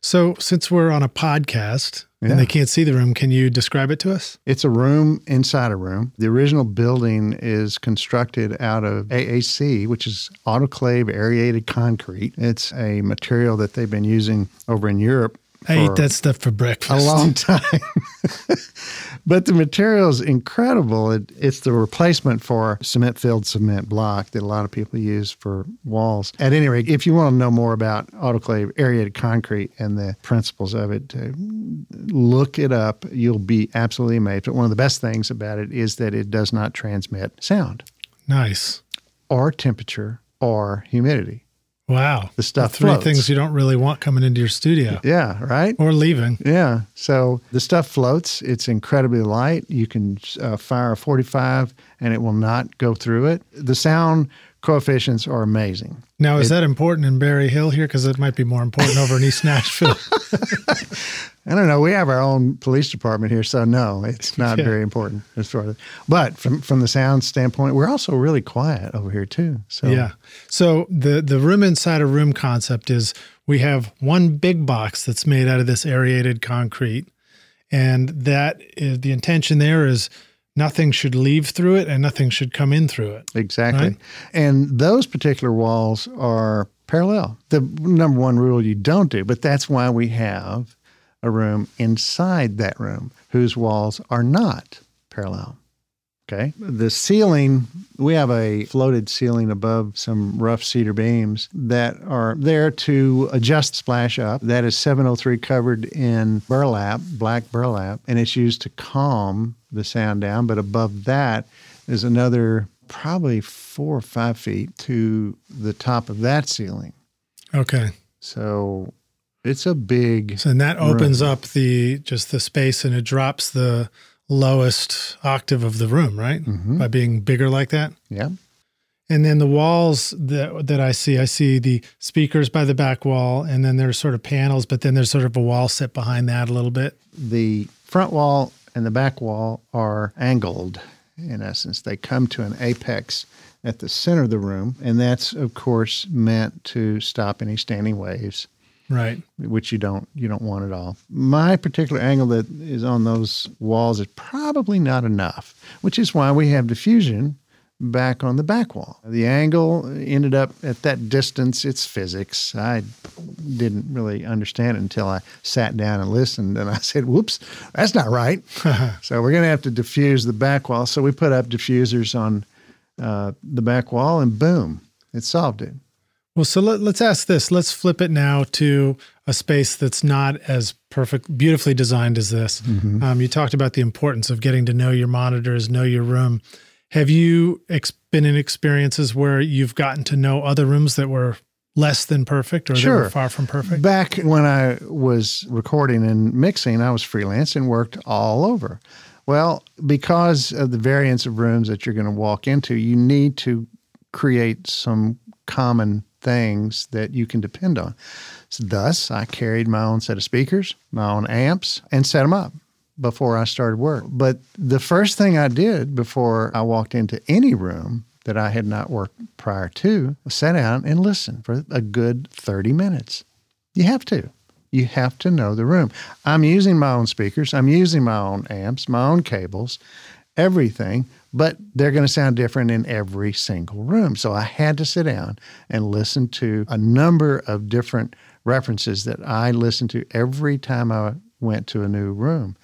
So, since we're on a podcast Yeah. and they can't see the room, can you describe it to us? It's a room inside a room. The original building is constructed out of AAC, which is autoclave aerated concrete. It's a material that they've been using over in Europe I ate that stuff for breakfast. a long time. but the material is incredible. It, it's the replacement for cement filled cement block that a lot of people use for walls. At any rate, if you want to know more about autoclave aerated concrete and the principles of it, uh, look it up. You'll be absolutely amazed. But one of the best things about it is that it does not transmit sound Nice. or temperature or humidity. Wow. The stuff three floats. things you don't really want coming into your studio Yeah, right? or leaving. Yeah. So the stuff floats. It's incredibly light. You can uh, fire a 45 and it will not go through it. The sound coefficients are amazing. Now, is that important in Berry Hill here? Because it might be more important over in East Nashville. I don't know. We have our own police department here, so no, it's not Yeah. very important as far as. But from from the sound standpoint, we're also really quiet over here too. So Yeah. So the the room inside a room concept is we have one big box that's made out of this aerated concrete, and that is the intention there is nothing should leave through it and nothing should come in through it. Exactly. Right. And those particular walls are parallel. The number one rule you don't do, but that's why we have a room inside that room whose walls are not parallel. Okay. The ceiling, we have a floated ceiling above some rough cedar beams that are there to adjust splash up. That is 703 covered in burlap, black burlap, and it's used to calm the sound down. But above that is another probably four or five feet to the top of that ceiling. Okay. So it's a big, So and that opens up the just the space and it drops the lowest octave of the room, right? Mhm. By being bigger like that. yeah. And then the walls that that I see, I see the speakers by the back wall, and then there's sort of panels, but then there's sort of a wall set behind that a little bit. the front wall and the back wall are angled in essence they come to an apex at the center of the room and that's of course meant to stop any standing waves Right. which you don't you don't want at all my particular angle that is on those walls is probably not enough which is why we have diffusion back on the back wall the angle ended up at that distance it's physics i didn't really understand it until I sat down and listened. And I said, whoops, that's not right. so we're going to have to diffuse the back wall. So we put up diffusers on uh, the back wall, and boom, it solved it. Well, so let, let's ask this. Let's flip it now to a space that's not as perfect, beautifully designed as this. Um, you talked about the importance of getting to know your monitors, know your room. Have you ex- been in experiences where you've gotten to know other rooms that were less than perfect or that Sure. were far from perfect? Back when I was recording and mixing, I was freelance and worked all over. Well, because of the variance of rooms that you're going to walk into, you need to create some common things that you can depend on. So thus, I carried my own set of speakers, my own amps, and set them up before I started work. But the first thing I did before I walked into any room that I had not worked prior to was sit down and listened for a good 30 minutes. You have to. You have to know the room. I'm using my own speakers, I'm using my own amps, my own cables, everything, but they're going to sound different in every single room. So I had to sit down and listen to a number of different references that I listened to every time I went to a new room.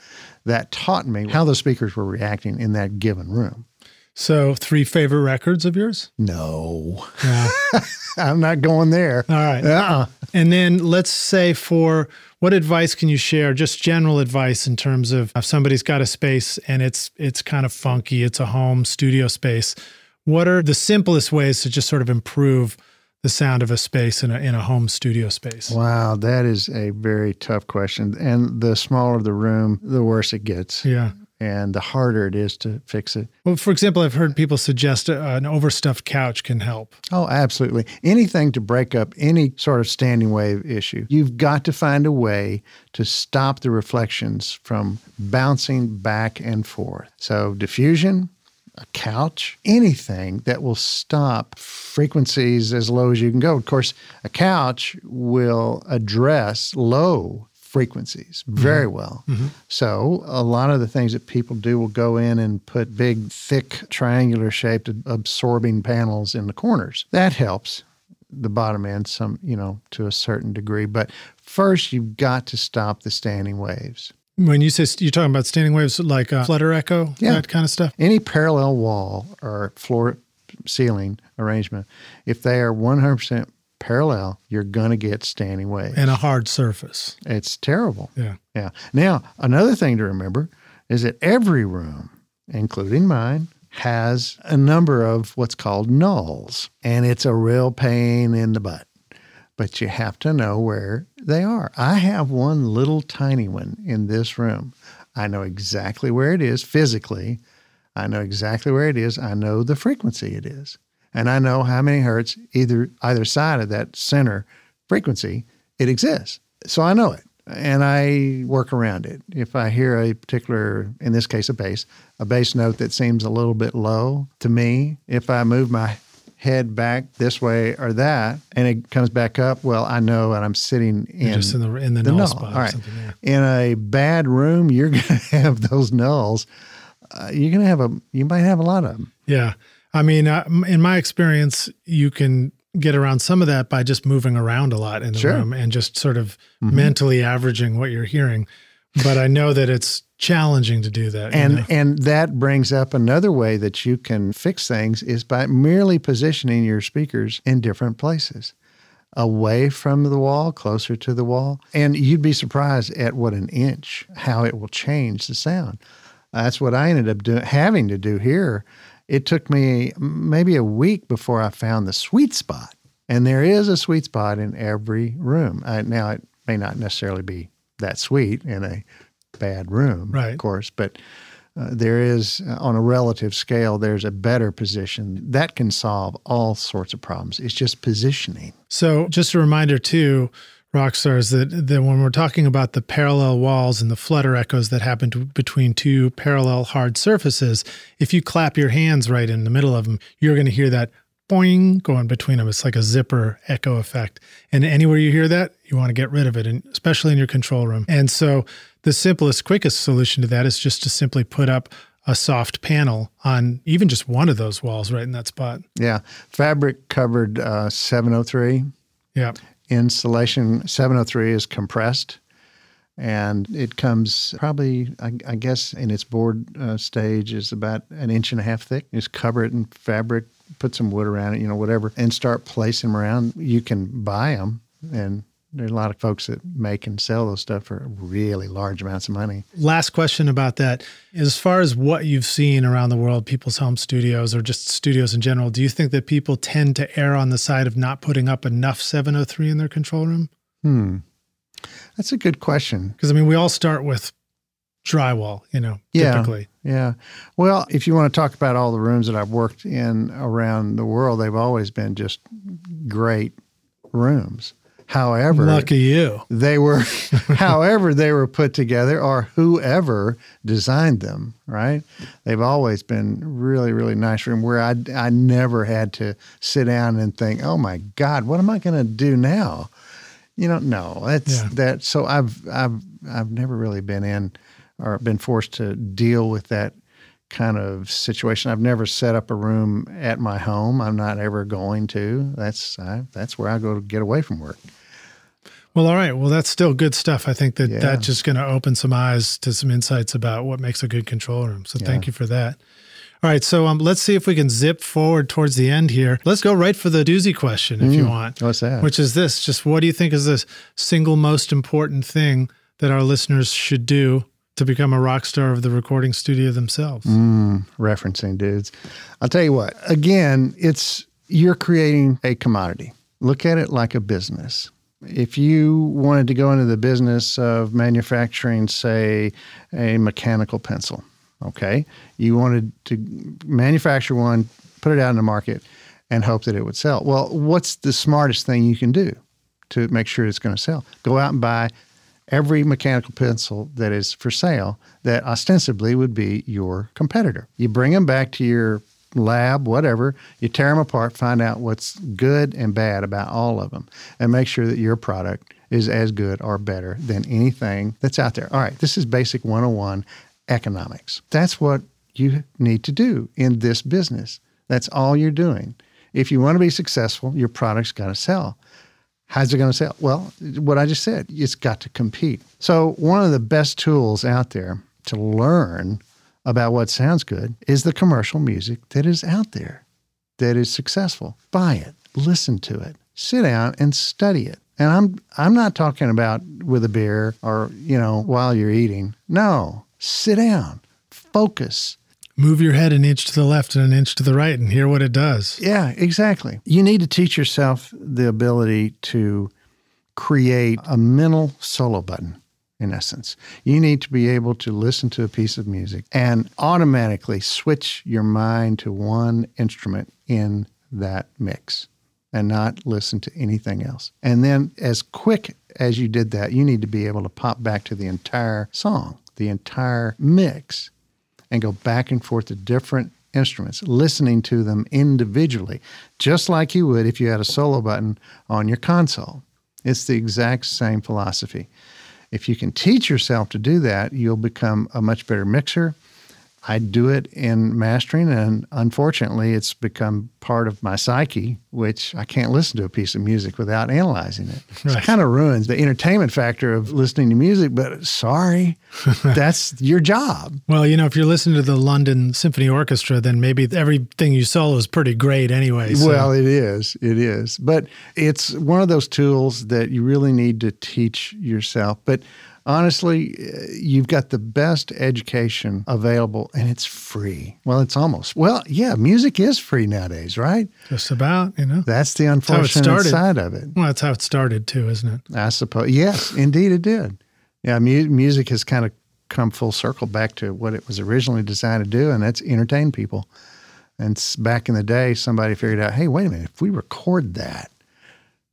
That taught me how the speakers were reacting in that given room. So, three favorite records of yours? No, Yeah. I'm not going there. All right. Uh-uh. And then let's say for what advice can you share? Just general advice in terms of if somebody's got a space and it's it's kind of funky, it's a home studio space. What are the simplest ways to just sort of improve the sound of a space in a in a home studio space? Wow, that is a very tough question. And the smaller the room, the worse it gets. Yeah. And the harder it is to fix it. Well, for example, I've heard people suggest a, an overstuffed couch can help. Oh, absolutely. Anything to break up any sort of standing wave issue. You've got to find a way to stop the reflections from bouncing back and forth. So, diffusion, a couch, anything that will stop frequencies as low as you can go. Of course, a couch will address low frequencies very mm-hmm. well. Mm-hmm. So, a lot of the things that people do will go in and put big, thick, triangular shaped absorbing panels in the corners. That helps the bottom end some, you know, to a certain degree. But first, you've got to stop the standing waves. When you say you're talking about standing waves like a flutter echo, yeah. that kind of stuff? Any parallel wall or floor ceiling arrangement, if they are 100% parallel, you're going to get standing waves. And a hard surface. It's terrible. Yeah. Yeah. Now, another thing to remember is that every room, including mine, has a number of what's called nulls, and it's a real pain in the butt. But you have to know where they are. I have one little tiny one in this room. I know exactly where it is physically. I know exactly where it is. I know the frequency it is and I know how many hertz either either side of that center frequency it exists. So I know it and I work around it. If I hear a particular, in this case, a bass, a bass note that seems a little bit low to me, if I move my head back this way or that, and it comes back up, well, I know and I'm sitting in, just in the in the, the null, null. spot. All right. Yeah. In a bad room, you're going to have those nulls. Uh, you're going to have a, you might have a lot of them. Yeah. I mean, uh, in my experience, you can get around some of that by just moving around a lot in the sure. room and just sort of mm-hmm. mentally averaging what you're hearing. But I know that it's challenging to do that. And you know? and that brings up another way that you can fix things is by merely positioning your speakers in different places. Away from the wall, closer to the wall. And you'd be surprised at what an inch, how it will change the sound. That's what I ended up doing, having to do here it took me maybe a week before I found the sweet spot. And there is a sweet spot in every room. Uh, now, it may not necessarily be that sweet in a bad room, right. of course, but uh, there is, uh, on a relative scale, there's a better position that can solve all sorts of problems. It's just positioning. So, just a reminder, too, rock stars that, that when we're talking about the parallel walls and the flutter echoes that happen to, between two parallel hard surfaces, if you clap your hands right in the middle of them, you're going to hear that boing going between them. It's like a zipper echo effect. And anywhere you hear that, you want to get rid of it, and especially in your control room. And so the simplest, quickest solution to that is just to simply put up a soft panel on even just one of those walls right in that spot. Yeah. Fabric covered uh, 703. Yeah insulation 703 is compressed and it comes probably I, I guess in its board uh, stage is about an inch and a half thick. Just cover it in fabric put some wood around it you know whatever and start placing them around. You can buy them and there's a lot of folks that make and sell those stuff for really large amounts of money. Last question about that. As far as what you've seen around the world, people's home studios or just studios in general, do you think that people tend to err on the side of not putting up enough 703 in their control room? Hmm. That's a good question. Because, I mean, we all start with drywall, you know, yeah, typically. Yeah. Well, if you want to talk about all the rooms that I've worked in around the world, they've always been just great rooms. However, lucky you. They were, however, they were put together or whoever designed them, right? They've always been really, really nice room where I, I never had to sit down and think, oh my God, what am I going to do now? You know, no, that's yeah. that. So I've, I've, I've never really been in or been forced to deal with that kind of situation. I've never set up a room at my home. I'm not ever going to. That's I, that's where I go to get away from work. Well, all right. Well, that's still good stuff. I think that yeah. that's just going to open some eyes to some insights about what makes a good control room. So yeah. thank you for that. All right, so um, let's see if we can zip forward towards the end here. Let's go right for the doozy question, if you want. What's that? Which is this: just what do you think is the single most important thing that our listeners should do to become a rock star of the recording studio themselves? Mm, referencing dudes. I'll tell you what, again, it's you're creating a commodity. Look at it like a business. If you wanted to go into the business of manufacturing, say, a mechanical pencil, okay, you wanted to manufacture one, put it out in the market, and hope that it would sell. Well, what's the smartest thing you can do to make sure it's going to sell? Go out and buy every mechanical pencil that is for sale that ostensibly would be your competitor. You bring them back to your lab, whatever, you tear them apart, find out what's good and bad about all of them, and make sure that your product is as good or better than anything that's out there. All right, this is basic 101 economics. That's what you need to do in this business. That's all you're doing. If you want to be successful, your product's got to sell. How's it going to sell? Well, what I just said, it's got to compete. So, one of the best tools out there to learn about what sounds good is the commercial music that is out there that is successful. Buy it, listen to it, sit down and study it. And I'm I'm not talking about with a beer or, you know, while you're eating. No, sit down, focus, Move your head an inch to the left and an inch to the right and hear what it does. Yeah, exactly. You need to teach yourself the ability to create a mental solo button, in essence. You need to be able to listen to a piece of music and automatically switch your mind to one instrument in that mix and not listen to anything else. And then, as quick as you did that, you need to be able to pop back to the entire song, the entire mix and go back and forth to different instruments, listening to them individually, just like you would if you had a solo button on your console. It's the exact same philosophy. If you can teach yourself to do that, you'll become a much better mixer. I do it in mastering, and unfortunately, it's become part of my psyche, which I can't listen to a piece of music without analyzing it. Right. It kind of ruins the entertainment factor of listening to music, but sorry, that's your job. Well, you know, if you're listening to the London Symphony Orchestra, then maybe everything you solo is pretty great anyway. So. Well, it is. It is. But it's one of those tools that you really need to teach yourself. But honestly, uh, you've got the best education available and it's free. Well, it's almost. Well, yeah, music is free nowadays, right? just about, you know. That's the unfortunate started. side of it. Well, that's how it started too, isn't it? I suppose. Yes, indeed it did. Yeah, mu- music has kind of come full circle back to what it was originally designed to do, and that's entertain people. And back in the day, somebody figured out, hey, wait a minute, if we record that,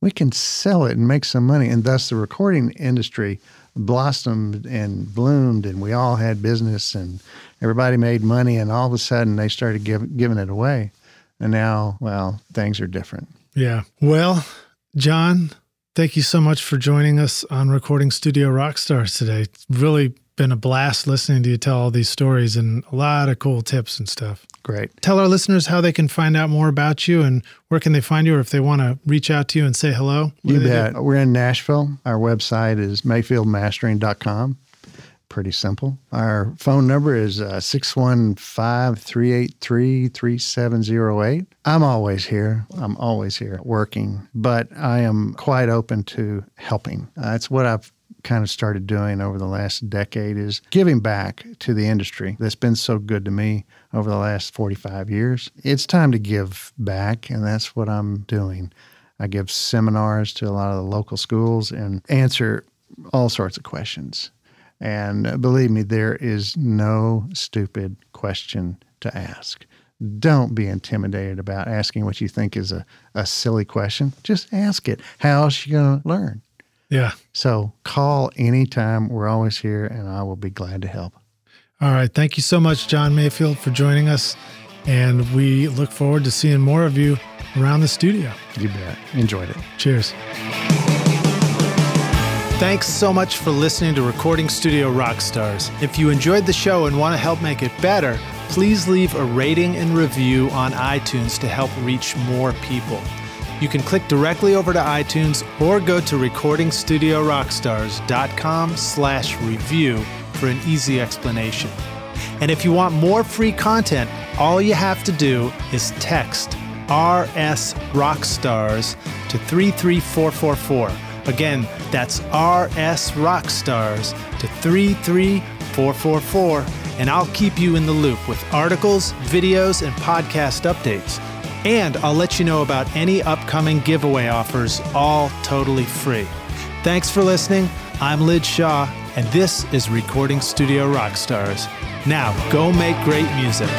we can sell it and make some money. And thus the recording industry blossomed and bloomed, and we all had business, and everybody made money. And all of a sudden, they started give, giving it away. And now, well, things are different. Yeah. Well, John, thank you so much for joining us on Recording Studio Rockstars today. It's really been a blast listening to you tell all these stories and a lot of cool tips and stuff. Great. Tell our listeners how they can find out more about you and where can they find you or if they want to reach out to you and say hello. You do they do? bet. We're in Nashville. Our website is mayfieldmastering.com. Pretty simple. Our phone number is uh, 615 383 3708. I'm always here. I'm always here working, but I am quite open to helping. Uh, that's what I've kind of started doing over the last decade is giving back to the industry that's been so good to me over the last 45 years. It's time to give back, and that's what I'm doing. I give seminars to a lot of the local schools and answer all sorts of questions. And uh, believe me, there is no stupid question to ask. Don't be intimidated about asking what you think is a, a silly question. Just ask it. How else you going to learn? Yeah. So call anytime. We're always here, and I will be glad to help. All right. Thank you so much, John Mayfield, for joining us. And we look forward to seeing more of you around the studio. You bet. Enjoyed it. Cheers. Thanks so much for listening to Recording Studio Rockstars. If you enjoyed the show and want to help make it better, please leave a rating and review on iTunes to help reach more people. You can click directly over to iTunes or go to recordingstudiorockstars.com slash review for an easy explanation. And if you want more free content, all you have to do is text RS Rockstars to 33444. Again, that's RS Rockstars to 33444, and I'll keep you in the loop with articles, videos, and podcast updates. And I'll let you know about any upcoming giveaway offers, all totally free. Thanks for listening. I'm Lij Shaw, and this is Recording Studio Rockstars. Now, go make great music.